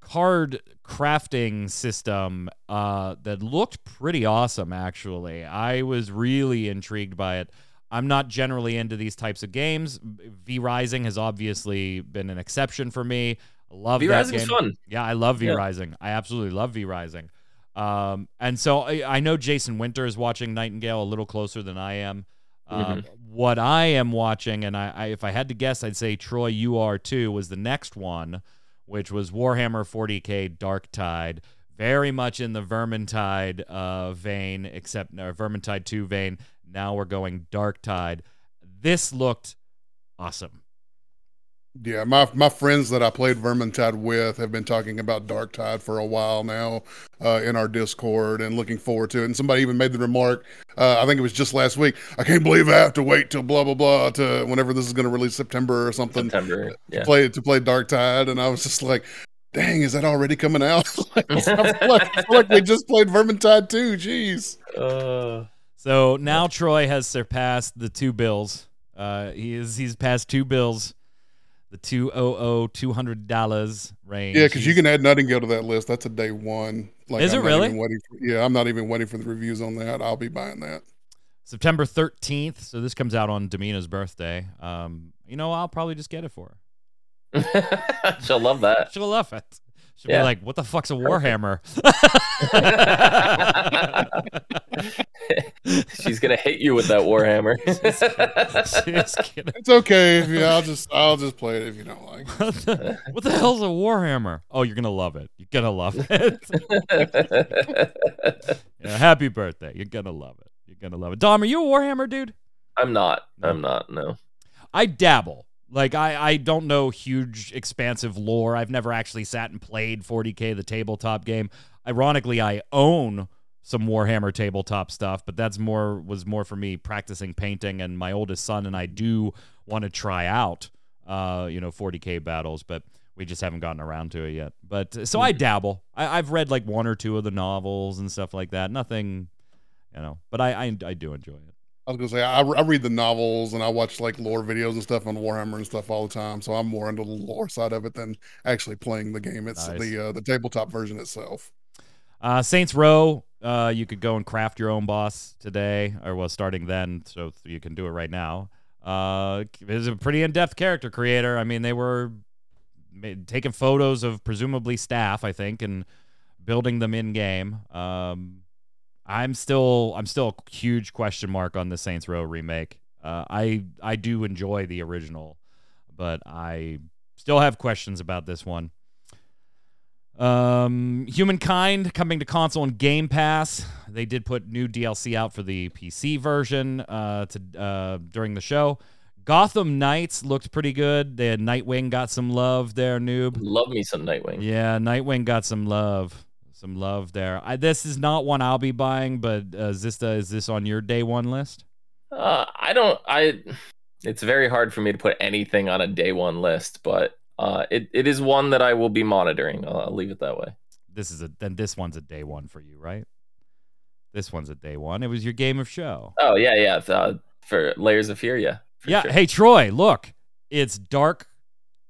card crafting system uh, that looked pretty awesome. Actually, I was really intrigued by it. I'm not generally into these types of games. V Rising has obviously been an exception for me. I love V that Rising's game. fun. Yeah, I love V Yeah. Rising. I absolutely love V Rising. Um, and so I, I know Jason Winter is watching Nightingale a little closer than I am. Um, What I am watching, and I, I, if I had to guess, I'd say Troy you are too, was the next one, which was Warhammer 40k Dark Tide, very much in the Vermintide uh, vein, except no, Vermintide two vein. Now we're going Dark Tide. This looked awesome. Yeah, my my friends that I played Vermintide with have been talking about Dark Tide for a while now uh, in our Discord and looking forward to it. And somebody even made the remark, uh, I think it was just last week, I can't believe I have to wait till blah blah blah to whenever this is going to release September or something September. Yeah. to play to play Dark Tide. And I was just like, dang, is that already coming out? like, I, feel like, I feel like we just played Vermintide too. Jeez. Uh, So now Troy has surpassed the two bills. Uh, he is he's passed two bills, the two oh oh two hundred dollars range. Yeah, because you can add Nightingale to that list. That's a day one. Like, Is I'm it really? for- yeah, I'm not even waiting for the reviews on that. I'll be buying that. September thirteenth. So this comes out on Damina's birthday. Um, you know I'll probably just get it for her. she'll love that. She'll love it. She'll Yeah. be like, "What the fuck's a warhammer?" She's gonna hit you with that warhammer. She's gonna- It's okay. If you, I'll just I'll just play it if you don't like. what, the, what the hell's a warhammer? Oh, you're gonna love it. You're gonna love it. Yeah, happy birthday. You're gonna love it. You're gonna love it. Dom, are you a Warhammer dude? I'm not. I'm not. No. I dabble. Like I, I don't know huge expansive lore. I've never actually sat and played 40k the tabletop game. Ironically, I own some Warhammer tabletop stuff, but that's more was more for me practicing painting and my oldest son and I do want to try out uh, you know, 40k battles, but we just haven't gotten around to it yet. But so I dabble. I, I've read like one or two of the novels and stuff like that. Nothing, you know, but I I, I do enjoy it. I was gonna say I, I read the novels and I watch like lore videos and stuff on Warhammer and stuff all the time, so I'm more into the lore side of it than actually playing the game. It's Nice. the uh, the tabletop version itself. Uh, Saints Row, uh, you could go and craft your own boss today, or well, starting then, so you can do it right now. Uh, is a pretty in-depth character creator. I mean, they were ma- taking photos of presumably staff, I think, and building them in game. Um, I'm still, I'm still a huge question mark on the Saints Row remake. Uh, I, I do enjoy the original, but I still have questions about this one. Um, Humankind coming to console and Game Pass. They did put new DLC out for the PC version uh, to uh, during the show. Gotham Knights looked pretty good. They had Nightwing got some love there, noob. Love me some Nightwing. Yeah, Nightwing got some love, some love there. I, this is not one I'll be buying, but uh, Zista, is this on your day one list? Uh, I don't. I. It's very hard for me to put anything on a day one list, but uh, it, it is one that I will be monitoring. I'll, I'll leave it that way. This is a then this one's a day one for you, right? This one's a day one. It was your game of show. Oh yeah, yeah. Uh, for Layers of Fear, yeah. yeah. sure. Hey Troy, look, it's dark,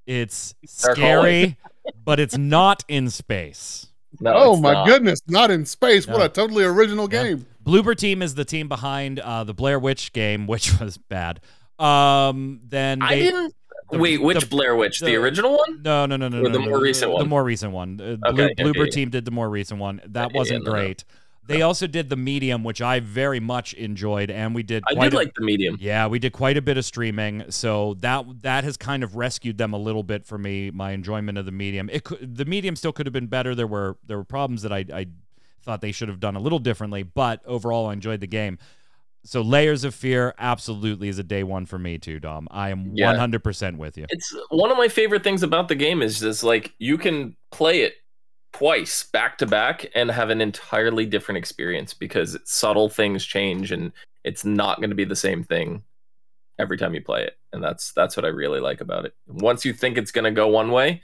it's Dark scary, but it's not in space. No, oh it's my not. goodness, not in space! What a totally original Yeah. game. Bloober Team is the team behind uh, the Blair Witch game, which was bad. Um, then I they- didn't. the- Wait, which the- Blair Witch? The, the- original one? No, no, no, no, Or no. the no, more no, recent The one? more recent one. Uh, Okay, Blue, okay, Bloober yeah. Team did the more recent one. That Yeah, wasn't no, no. They also did the medium, which I very much enjoyed, and we did. I did a- like the medium. Yeah, we did quite a bit of streaming, so that that has kind of rescued them a little bit for me. My enjoyment of the medium. It could, the medium still could have been better. There were there were problems that I I thought they should have done a little differently, but overall I enjoyed the game. So Layers of Fear absolutely is a day one for me too, Dom. I am one hundred percent with you. It's one of my favorite things about the game is just like you can play it twice back to back and have an entirely different experience because subtle things change and it's not going to be the same thing every time you play it and that's that's what I really like about it. Once you think it's going to go one way,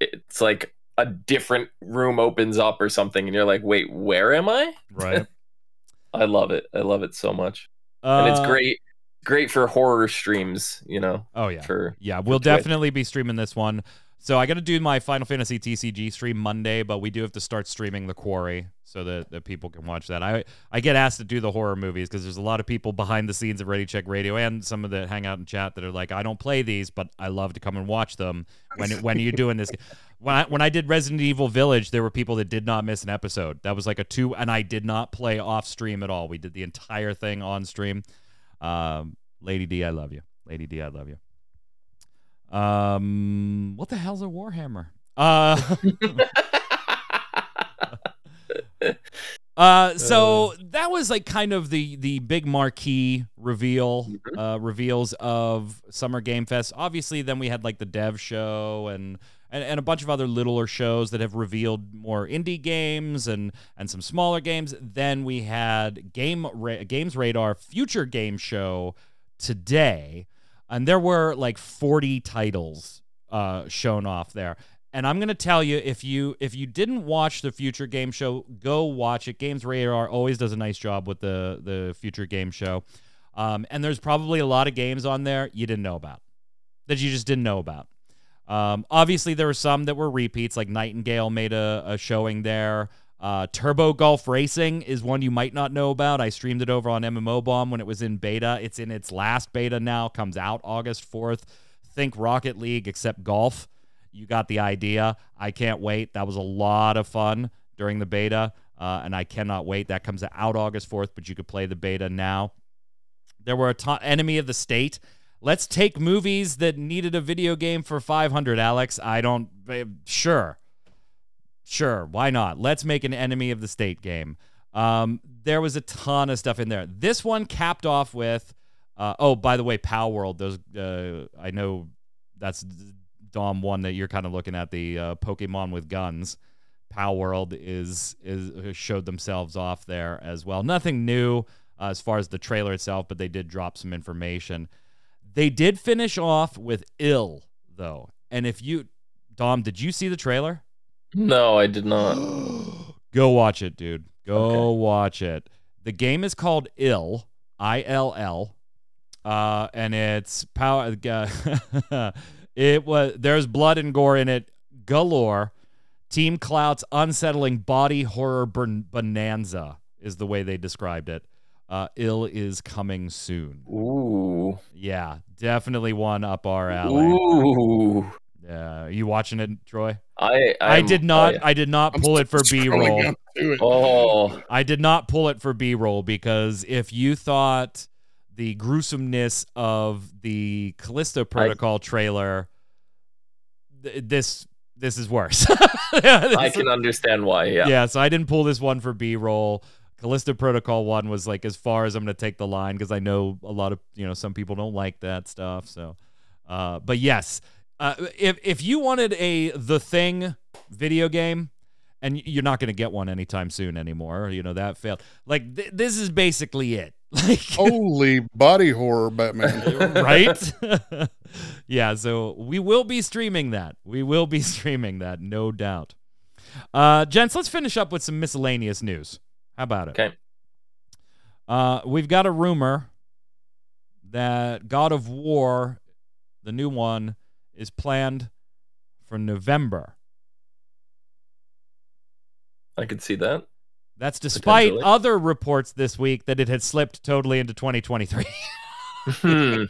it's like a different room opens up or something and you're like, "Wait, where am I?" Right. I love it. I love it so much. and it's Uh, great great for horror streams, you know, Oh yeah. for Yeah, we'll Twitch. definitely be streaming this one. So I got to do my Final Fantasy TCG stream Monday, but we do have to start streaming The Quarry so that, that people can watch that. I I get asked to do the horror movies because there's a lot of people behind the scenes of Ready Check Radio and some of that hang out in chat that are like, I don't play these, but I love to come and watch them. When when are you doing this? When I when I did Resident Evil Village, there were people that did not miss an episode. That was like a two, and I did not play off stream at all. We did the entire thing on stream. Um, Lady D, I love you. Lady D, I love you. Um, what the hell's a Warhammer? Uh, uh, so that was like kind of the the big marquee reveal, Mhm. uh, reveals of Summer Game Fest. Obviously, then we had like the dev show and. And, and a bunch of other littler shows that have revealed more indie games and and some smaller games. Then we had game Ra- games radar future game show today, and there were like 40 titles uh, shown off there. And I'm gonna tell you, if you if you didn't watch the future game show, go watch it. Games Radar always does a nice job with the the future game show, um, and there's probably a lot of games on there you didn't know about that you just didn't know about. Um, obviously, there were some that were repeats, like Nightingale made a, a showing there. Uh, Turbo Golf Racing is one you might not know about. I streamed it over on MMO Bomb when it was in beta. It's in its last beta now, comes out August 4th. Think Rocket League, except golf. You got the idea. I can't wait. That was a lot of fun during the beta, uh, and I cannot wait. That comes out August 4th, but you could play the beta now. There were a ton, Enemy of the State. Let's take movies that needed a video game for 500, Alex. I don't, eh, sure. Sure, why not? Let's make an Enemy of the State game. Um, there was a ton of stuff in there. This one capped off with, uh, oh, by the way, Palworld. Those uh, I know that's Dom one that you're kind of looking at the uh, Pokemon with guns. Palworld is is showed themselves off there as well. Nothing new uh, as far as the trailer itself, but they did drop some information. They did finish off with ill though, and if you, Dom, did you see the trailer? No, I did not. Go watch it, dude. Go Okay. watch it. The game is called Ill, I L L, uh, and it's power. Uh, it was there's blood and gore in it galore. Team Clout's unsettling body horror bonanza is the way they described it. Uh, Ill is coming soon. Ooh. Yeah, definitely one up our alley. Ooh. Yeah, you watching it, Troy? I I I'm- did not. oh, yeah. I did not I'm pull it for B scrolling roll. down to it. Oh, I did not pull it for B roll because if you thought the gruesomeness of the Callisto Protocol trailer, th- this this is worse. I can understand why. Yeah. yeah, so I didn't pull this one for B roll. Callisto Protocol one was like as far as I'm going to take the line because I know a lot of you know some people don't like that stuff. So, uh, but yes, uh, if if you wanted a The Thing video game, and you're not going to get one anytime soon anymore, you know that failed. Like th- this is basically it. Like Holy body horror, Batman. right? yeah, so we will be streaming that. We will be streaming that, no doubt. Uh, gents, let's finish up with some miscellaneous news. How about it? Okay. Uh, we've got a rumor that God of War, the new one, is planned for November. I could see that. That's despite other reports this week that it had slipped totally into 2023. Hmm.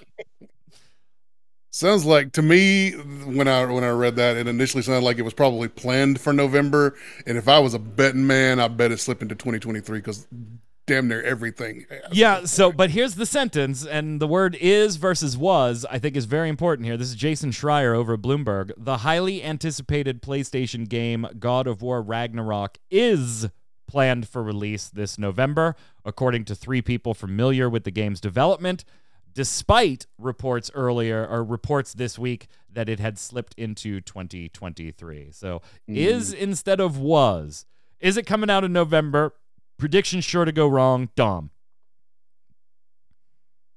Sounds like to me when I when I read that, it initially sounded like it was probably planned for November. And if I was a betting man, I bet it slipped into 2023 because damn near everything. Yeah, so but here's the sentence, and the word is versus was, I think is very important here. This is Jason Schreier over at Bloomberg. The highly anticipated PlayStation game God of War Ragnarok is planned for release this November, according to three people familiar with the game's development, despite reports earlier or reports this week that it had slipped into 2023. So is mm. instead of was. Is it coming out in November? Prediction sure to go wrong. Dom.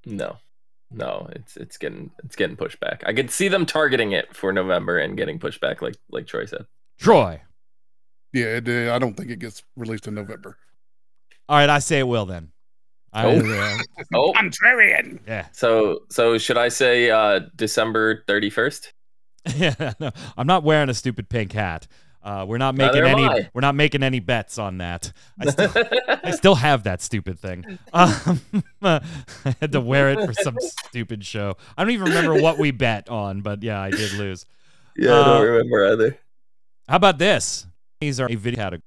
No, no, it's it's getting it's getting pushed back. I could see them targeting it for November and getting pushed back, like like Troy said. Troy. Yeah, it, uh, I don't think it gets released in November. All right, I say it will then. I, Oh. Oh, Contrarian. yeah. so so should I say uh December thirty first? yeah. No, I'm not wearing a stupid pink hat. Uh, we're not making any. I. We're not making any bets on that. I still, I still have that stupid thing. Um, I had to wear it for some stupid show. I don't even remember what we bet on, but yeah, I did lose. yeah, I Uh, don't remember either. How about this? These are a video category.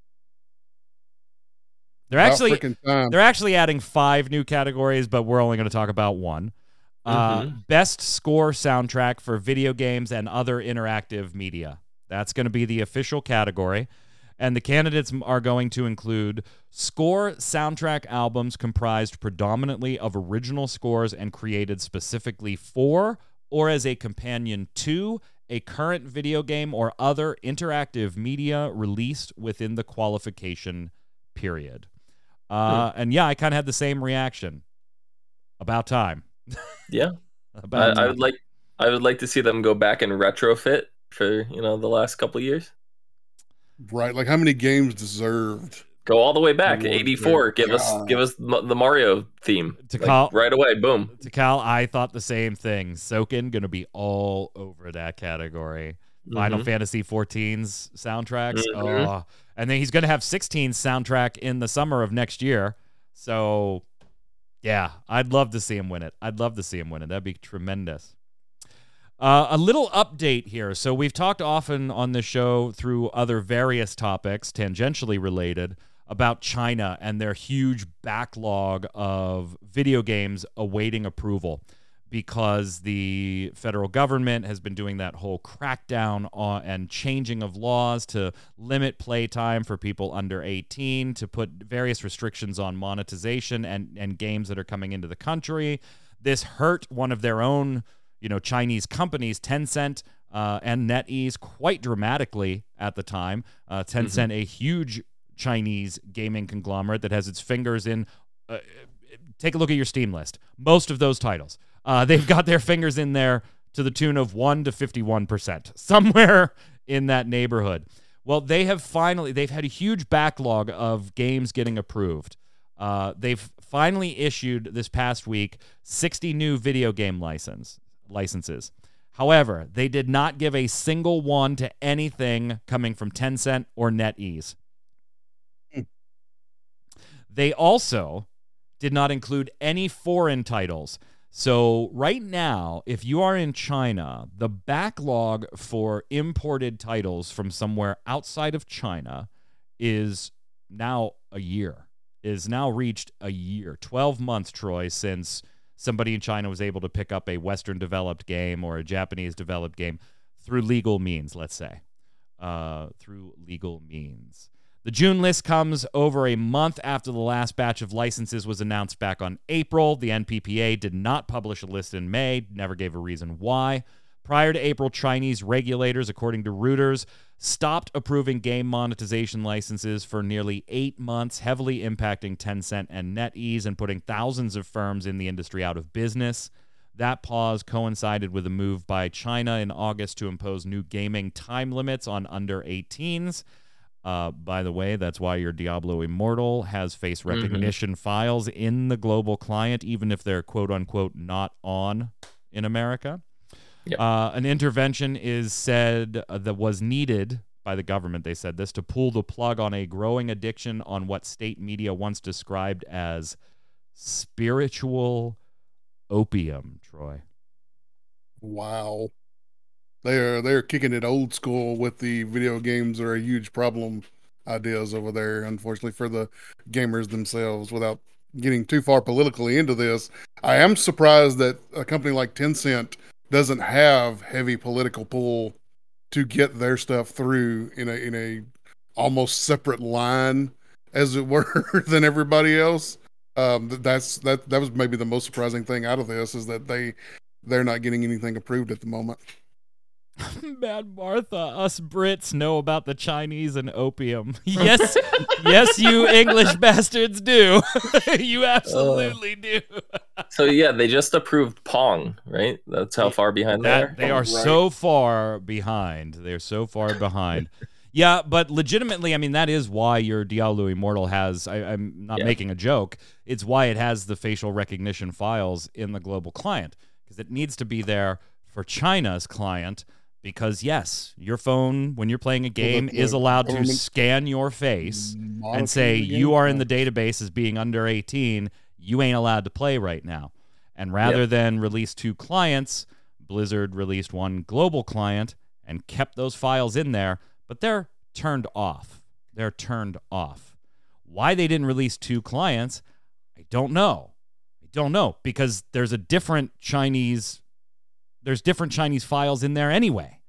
They're About actually. They're actually adding five new categories, but we're only going to talk about one. Uh, Mhm. Best score soundtrack for video games and other interactive media. That's going to be the official category. And the candidates are going to include score soundtrack albums comprised predominantly of original scores and created specifically for or as a companion to a current video game or other interactive media released within the qualification period. Uh, And yeah, I kind of had the same reaction. About time. Yeah, About I, I would like I would like to see them go back and retrofit for you know the last couple years. right. Like how many games deserved? Go all the way back. Eighty four. dear Give us give us the Mario theme To Like, call- right away. Boom. to Cal, I thought the same thing. Soken gonna be all over that category. Final Mhm. Fantasy 14's soundtracks. Mhm. Oh, and then he's gonna have 16's soundtrack in the summer of next year. So, yeah, I'd love to see him win it. I'd love to see him win it. That'd be tremendous. Uh, a little update here. So we've talked often on the show through other various topics, tangentially related, about China and their huge backlog of video games awaiting approval because the federal government has been doing that whole crackdown on and changing of laws to limit playtime for people under 18 to put various restrictions on monetization and and games that are coming into the country this hurt one of their own you know Chinese companies Tencent uh, and NetEase quite dramatically at the time uh, Tencent a huge Chinese gaming conglomerate that has its fingers in uh, take a look at your Steam list. Most of those titles. Uh, they've got their fingers in there to the tune of 1 to 51%, somewhere in that neighborhood. Well, they have finally, they've had a huge backlog of games getting approved. Uh, they've finally issued this past week 60 new video game license licenses. However, they did not give a single one to anything coming from Tencent or NetEase. Hmm. They also did not include any foreign titles. So, right now, if you are in China, the backlog for imported titles from somewhere outside of China is now a year, is now reached a year, 12 months, Troy, since somebody in China was able to pick up a Western developed game or a Japanese developed game through legal means, let's say, uh, through legal means. The June list comes over a month after the last batch of licenses was announced back on April. The NPPA did not publish a list in May, never gave a reason why. Prior to April, Chinese regulators, according to Reuters, stopped approving game monetization licenses for nearly eight months, heavily impacting Tencent and NetEase and putting thousands of firms in the industry out of business. That pause coincided with a move by China in August to impose new gaming time limits on under 18s. Uh, by the way, that's why your Diablo Immortal has face recognition files in the global client, even if they're quote unquote not on in America. Yep. Uh, an intervention is said uh, that was needed by the government. They said this to pull the plug on a growing addiction on what state media once described as spiritual opium. Troy. Wow. They are they're kicking it old school with the video games are a huge problem ideas over there, unfortunately for the gamers themselves, without getting too far politically into this. I am surprised that a company like Tencent doesn't have heavy political pull to get their stuff through in a in a almost separate line, as it were, than everybody else. Um, that's that that was maybe the most surprising thing out of this is that they they're not getting anything approved at the moment. Mad Martha, us Brits know about the Chinese and opium. Yes, yes, you English bastards do. you uh, absolutely do. So yeah, they just approved Pong, right? That's how far behind they are. They are so far behind. They're so far behind. Yeah, but legitimately, I mean, that is why your Diablo Immortal has. I, I'm not Yeah. making a joke. It's why it has the facial recognition files in the global client because it needs to be there for China's client. Because yes, your phone when you're playing a game is allowed to scan your face and say you are in the database as being under 18 you ain't allowed to play right now. And rather than release two clients blizzard released one global client and kept those files in there but they're turned off. They're turned off. Why they didn't release two clients i don't know. I don't know because there's a different chinese there's different chinese files in there anyway.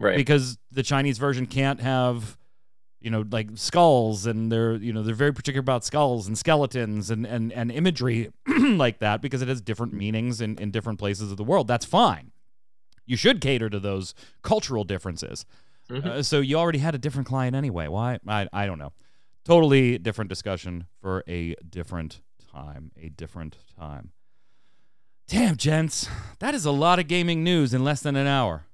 Right. because the Chinese version can't have you know like skulls and they're you know they're very particular about skulls and skeletons and and, and imagery like that because it has different meanings in, in different places of the world. That's fine. You should cater to those cultural differences. Mhm. uh, so you already had a different client anyway. Why? I, I don't know. Totally different discussion for a different time a different time damn gents that is a lot of gaming news in less than an hour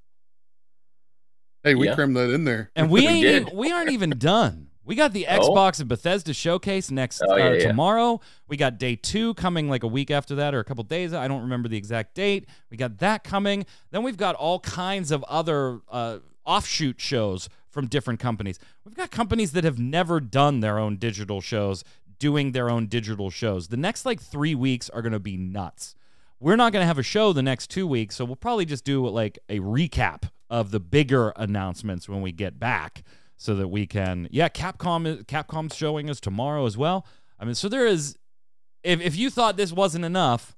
Hey, we Yeah. crammed that in there. and we We ain't even, we aren't even done. We got the Oh. Xbox and Bethesda showcase next Oh, yeah, uh, yeah. tomorrow. We got day two coming like a week after that or a couple days. I don't remember the exact date. We got that coming. Then we've got all kinds of other uh, offshoot shows from different companies. We've got companies that have never done their own digital shows doing their own digital shows. The next like three weeks are going to be nuts. We're not going to have a show the next two weeks, so we'll probably just do like a recap of the bigger announcements when we get back, so that we can. Yeah, Capcom Capcom's showing us tomorrow as well. I mean, so there is. If if you thought this wasn't enough,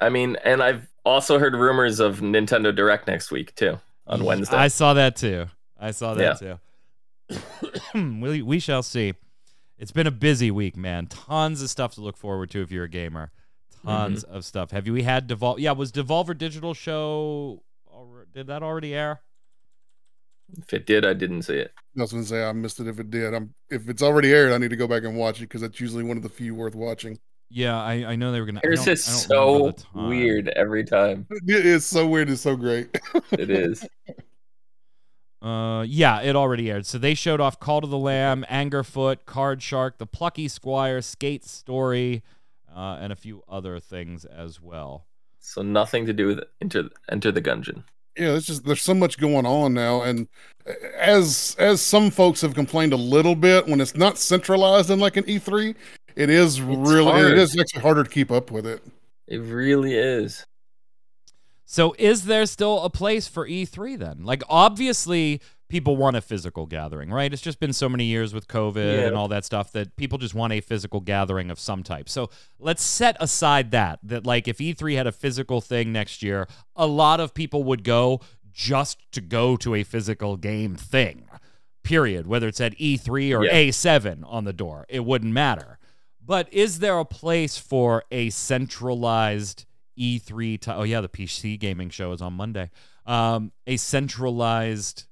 I mean, and I've also heard rumors of Nintendo Direct next week too on Wednesday. I saw that too. I saw that too. we we shall see. It's been a busy week, man. Tons of stuff to look forward to if you're a gamer. Tons of stuff. Have you we had Devol? Yeah, was Devolver Digital Show? alre- Did that already air? if it did, I didn't see it. I was going to say I missed it if it did. I'm if it's already aired, I need to go back and watch it because that's usually one of the few worth watching. Yeah, I, I know they were gonna. I It's just so remember the time. weird every time. It is so weird. It's so great. It is. Uh, yeah, it already aired. So they showed off Cult of the Lamb, Angerfoot, Card Shark, The Plucky Squire, Skate Story, uh, and a few other things as well. So nothing to do with enter enter the gungeon. yeah, there's just there's so much going on now, and as as some folks have complained a little bit when it's not centralized in like an E3, it is really hard. it is actually harder to keep up with it. It really is. So is there still a place for E3 then? Like obviously people want a physical gathering, right? It's just been so many years with COVID Yeah. and all that stuff that people just want a physical gathering of some type. So let's set aside that that like if E3 had a physical thing next year, a lot of people would go just to go to a physical game thing. Period. Whether it's at E3 or Yeah. A7 on the door, it wouldn't matter. But is there a place for a centralized E3? T- oh yeah, the PC gaming show is on Monday. Um, a centralized,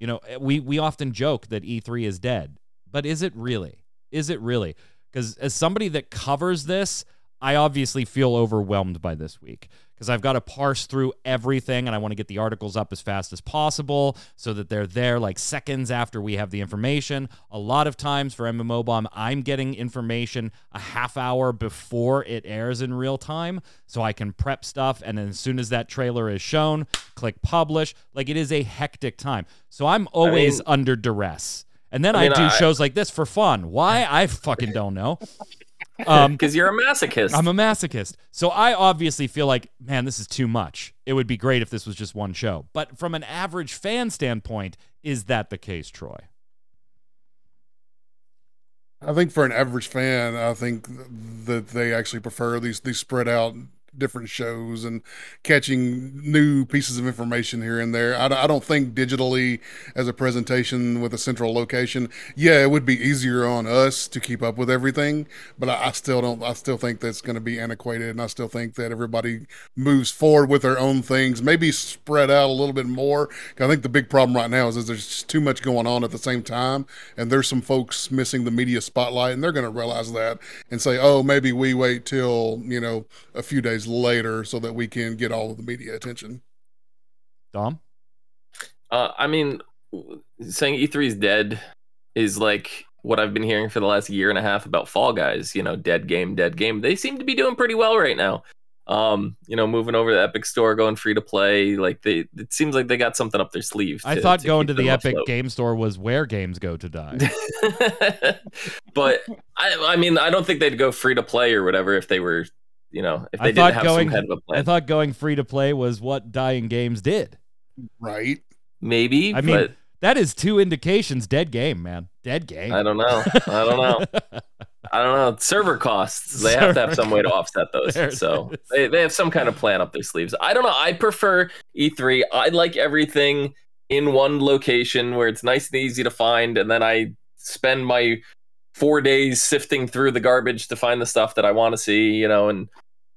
you know, eh, we we often joke that E3 is dead, but is it really? Is it really? Because as somebody that covers this, I obviously feel overwhelmed by this week because I've got to parse through everything and I want to get the articles up as fast as possible so that they're there like seconds after we have the information. A lot of times for MMO Bomb, I'm getting information a half hour before it airs in real time so I can prep stuff. And then as soon as that trailer is shown, click publish. Like it is a hectic time. So I'm always mean- under duress. And then I, I do I- shows like this for fun. Why? I fucking don't know. Um, Because you're a masochist. I'm a masochist. So I obviously feel like, man, this is too much. It would be great if this was just one show. But from an average fan standpoint, is that the case, Troy? I think for an average fan, I think that they actually prefer these these spread out different shows and catching new pieces of information here and there. I, I don't think digitally as a presentation with a central location. Yeah, it would be easier on us to keep up with everything, but I, I still don't. I still think that's going to be antiquated, and I still think that everybody moves forward with their own things. Maybe spread out a little bit more. I think the big problem right now is, is there's too much going on at the same time, and there's some folks missing the media spotlight, and they're going to realize that and say, "Oh, maybe we wait till you know a few days later so that we can get all of the media attention." Dom? Uh, I mean, saying E3 is dead is like what I've been hearing for the last year and a half about Fall Guys. You know, dead game, dead game. They seem to be doing pretty well right now. Um, you know, moving over to the Epic Store, going free to play. Like they, it seems like they got something up their sleeve. I thought to going to the Epic afloat. Game Store was where games go to die. but I, I mean, I don't think they'd go free to play or whatever if they were, you know, if I they thought didn't have going- some kind of a I plan. I thought going free to play was what dying games did. Right? Maybe, I mean, but That is two indications. Dead game, man. Dead game. I don't know. I don't know. I don't know. Server costs. They have to have some way to offset those. There So they, they have some kind of plan up their sleeves. I don't know. I prefer E3. I like everything in one location where it's nice and easy to find, and then I spend my four days sifting through the garbage to find the stuff that I want to see. You know, and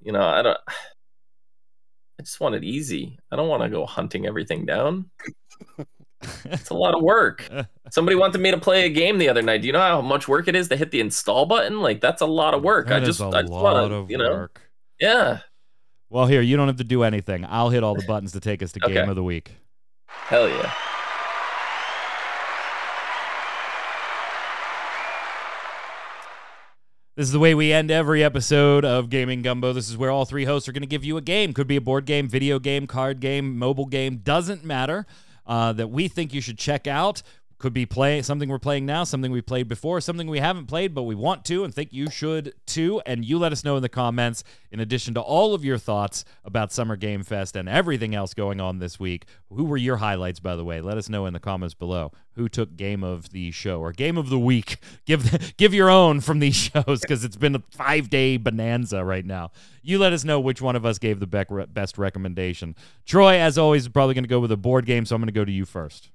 you know, I don't. I just want it easy. I don't want to go hunting everything down. It's a lot of work. Somebody wanted me to play a game the other night. Do you know how much work it is to hit the install button? Like that's a lot of work. I That is just, a I just want to, you know, work. yeah, Well, here, you don't have to do anything. I'll hit all the buttons to take us to Okay. game of the week. hell yeah. This is the way we end every episode of Gaming Gumbo. This is where all three hosts are going to give you a game. Could be a board game, video game, card game, mobile game, doesn't matter. Uh, that we think you should check out. Could be play something we're playing now, something we played before, something we haven't played but we want to and think you should too. And you let us know in the comments. In addition to all of your thoughts about Summer Game Fest and everything else going on this week, who were your highlights? By the way, let us know in the comments below. Who took game of the show or game of the week? Give give your own from these shows because it's been a five day bonanza right now. You let us know which one of us gave the best recommendation. Troy, as always, is probably going to go with a board game, so I'm going to go to you first.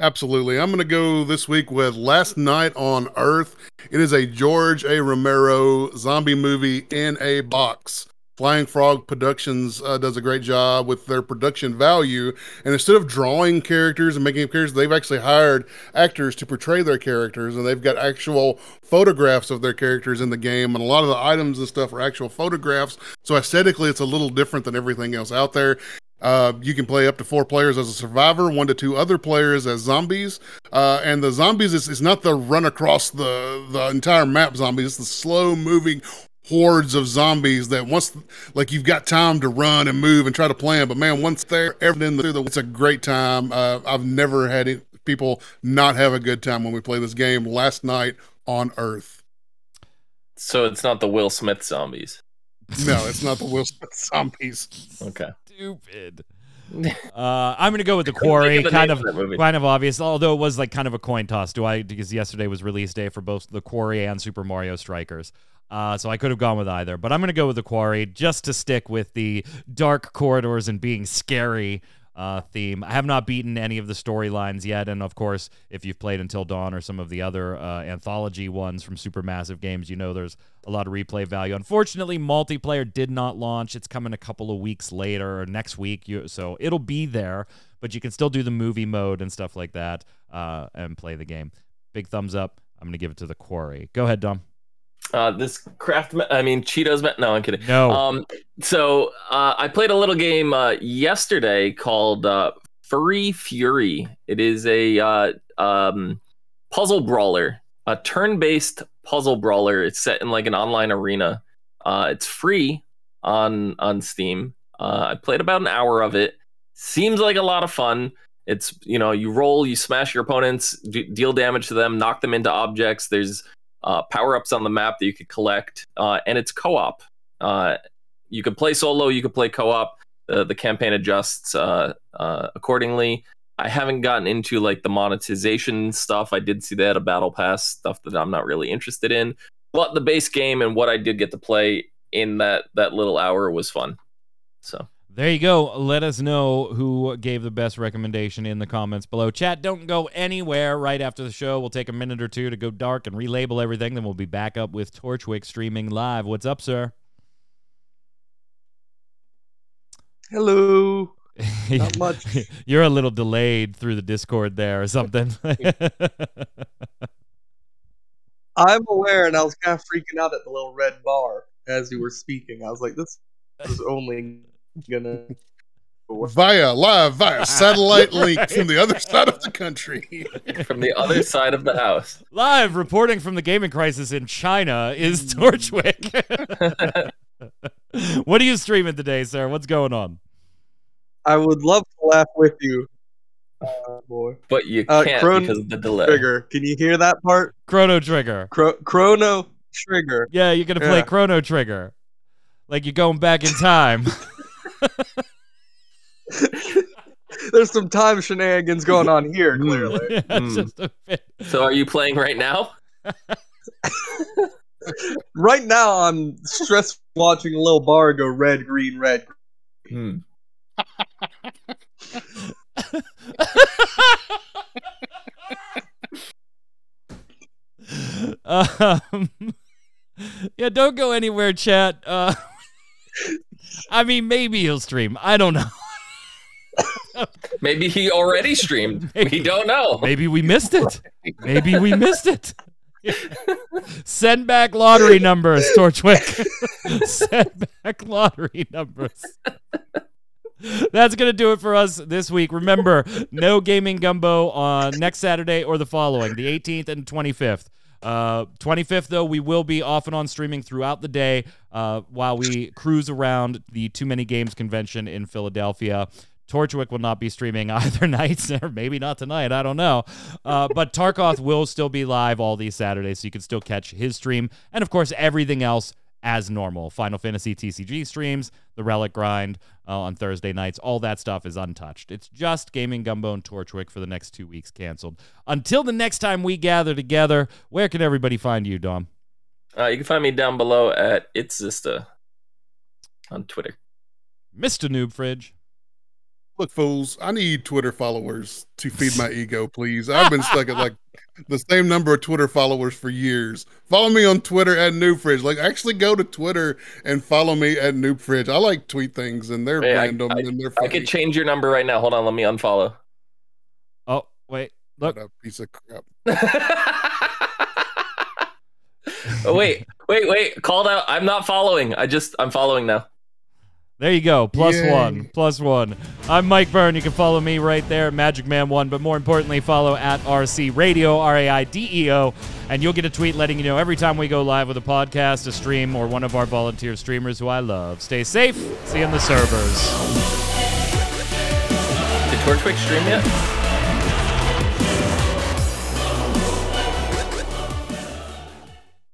Absolutely. I'm going to go this week with Last Night on Earth. It is a George A. Romero zombie movie in a box. Flying Frog Productions uh, does a great job with their production value. And instead of drawing characters and making up characters, they've actually hired actors to portray their characters, and they've got actual photographs of their characters in the game. And a lot of the items and stuff are actual photographs. So aesthetically, it's a little different than everything else out there. Uh, you can play up to four players as a survivor, one to two other players as zombies. Uh, and the zombies is, is not the run across the, the entire map zombies, it's the slow moving hordes of zombies that once like you've got time to run and move and try to plan but man once they're in the it's a great time uh, i've never had it, people not have a good time when we play this game last night on earth So it's not the Will Smith zombies. no it's not the will smith zombies Okay. Stupid. Uh, I'm gonna go with the quarry. the Kind of, of kind of obvious. Although it was like kind of a coin toss. Do I? Because yesterday was release day for both the quarry and Super Mario Strikers. Uh, so I could have gone with either, but I'm gonna go with the quarry just to stick with the dark corridors and being scary uh, theme. I have not beaten any of the storylines yet, and of course, if you've played Until Dawn or some of the other uh, anthology ones from Supermassive Games, you know there's a lot of replay value. Unfortunately, multiplayer did not launch. It's coming a couple of weeks later or next week, you, so it'll be there, but you can still do the movie mode and stuff like that uh, and play the game. Big thumbs up. I'm gonna give it to the Quarry. Go ahead, Dom. Uh, this craft, me- I mean Cheetos. No, I'm kidding. No. Um, so uh, I played a little game uh, yesterday called uh, Furry Fury. It is a uh, um, puzzle brawler, a turn-based puzzle brawler. It's set in like an online arena. Uh, it's free on on Steam. Uh, I played about an hour of it. Seems like a lot of fun. It's you know you roll, you smash your opponents, d- deal damage to them, knock them into objects. There's uh, power ups on the map that you could collect, uh, and it's co op. Uh, you could play solo, you could play co op. The, campaign adjusts uh, uh, accordingly. I haven't gotten into like the monetization stuff. I did see that a battle pass stuff that I'm not really interested in. But the base game and what I did get to play in that that little hour was fun. So There you go. Let us know who gave the best recommendation in the comments below. Chat, don't go anywhere. Right after the show, we'll take a minute or two to go dark and relabel everything. Then we'll be back up with Torchwick streaming live. What's up, sir? Hello. Not much. You're a little delayed through the Discord there or something. I'm aware, and I was kind of freaking out at the little red bar as you were speaking. I was like, this is only gonna. via live via satellite link from the other side of the country from the other side of the house. live reporting from the gaming crisis in China is Torchwick. what are you streaming today, sir? What's going on? I would love to laugh with you. Uh, boy. But you Uh, can't Chron- because of the delay. Trigger. Can you hear that part? Chrono Trigger. Chro- Chrono Trigger. Yeah, you're gonna play Yeah. Chrono Trigger, like you're going back in time. There's some time shenanigans going on here, clearly. Yeah, Mm. just a bit- So are you playing right now? right now, I'm stressed watching a little bar go red, green, red. Hmm. um, yeah, don't go anywhere, chat. Uh, I mean, maybe he'll stream. I don't know. Maybe he already streamed. Maybe. We don't know. Maybe we missed it. Maybe we missed it. Send back lottery numbers, Torchwick. Send back lottery numbers. That's going to do it for us this week. Remember, no gaming gumbo on next Saturday or the following, the 18th and 25th. Uh, 25th, though, we will be off and on streaming throughout the day uh, while we cruise around the Too Many Games convention in Philadelphia. Torchwick will not be streaming either night, or maybe not tonight. I don't know. Uh, but Tarkoth will still be live all these Saturdays, so you can still catch his stream. And of course, everything else as normal. Final Fantasy TCG streams, the Relic Grind uh, on Thursday nights, all that stuff is untouched. It's just Gaming Gumbo and Torchwick for the next two weeks canceled. Until the next time we gather together, where can everybody find you, Dom? Uh, you can find me down below at It's Zista on Twitter. Mr. Noob Fridge. Look, fools, I need Twitter followers to feed my ego, please. I've been stuck at like the same number of Twitter followers for years. Follow me on Twitter at Newfridge. Like, actually go to Twitter and follow me at Newfridge. I like tweet things and they're Hey, random I- and they're funny. I funny. could change your number right now. Hold on, let me unfollow. Oh, wait. Look. What a piece of crap. oh wait, wait, wait! Called out. I'm not following. I just I'm following now. There you go. Plus Yay. one. Plus one. I'm Mike Byrne. You can follow me right there, Magic Man One. But more importantly, follow at RC Radio, R A I D E O, and you'll get a tweet letting you know every time we go live with a podcast, a stream, or one of our volunteer streamers who I love. Stay safe. See you in the servers. Did Torchwick stream yet?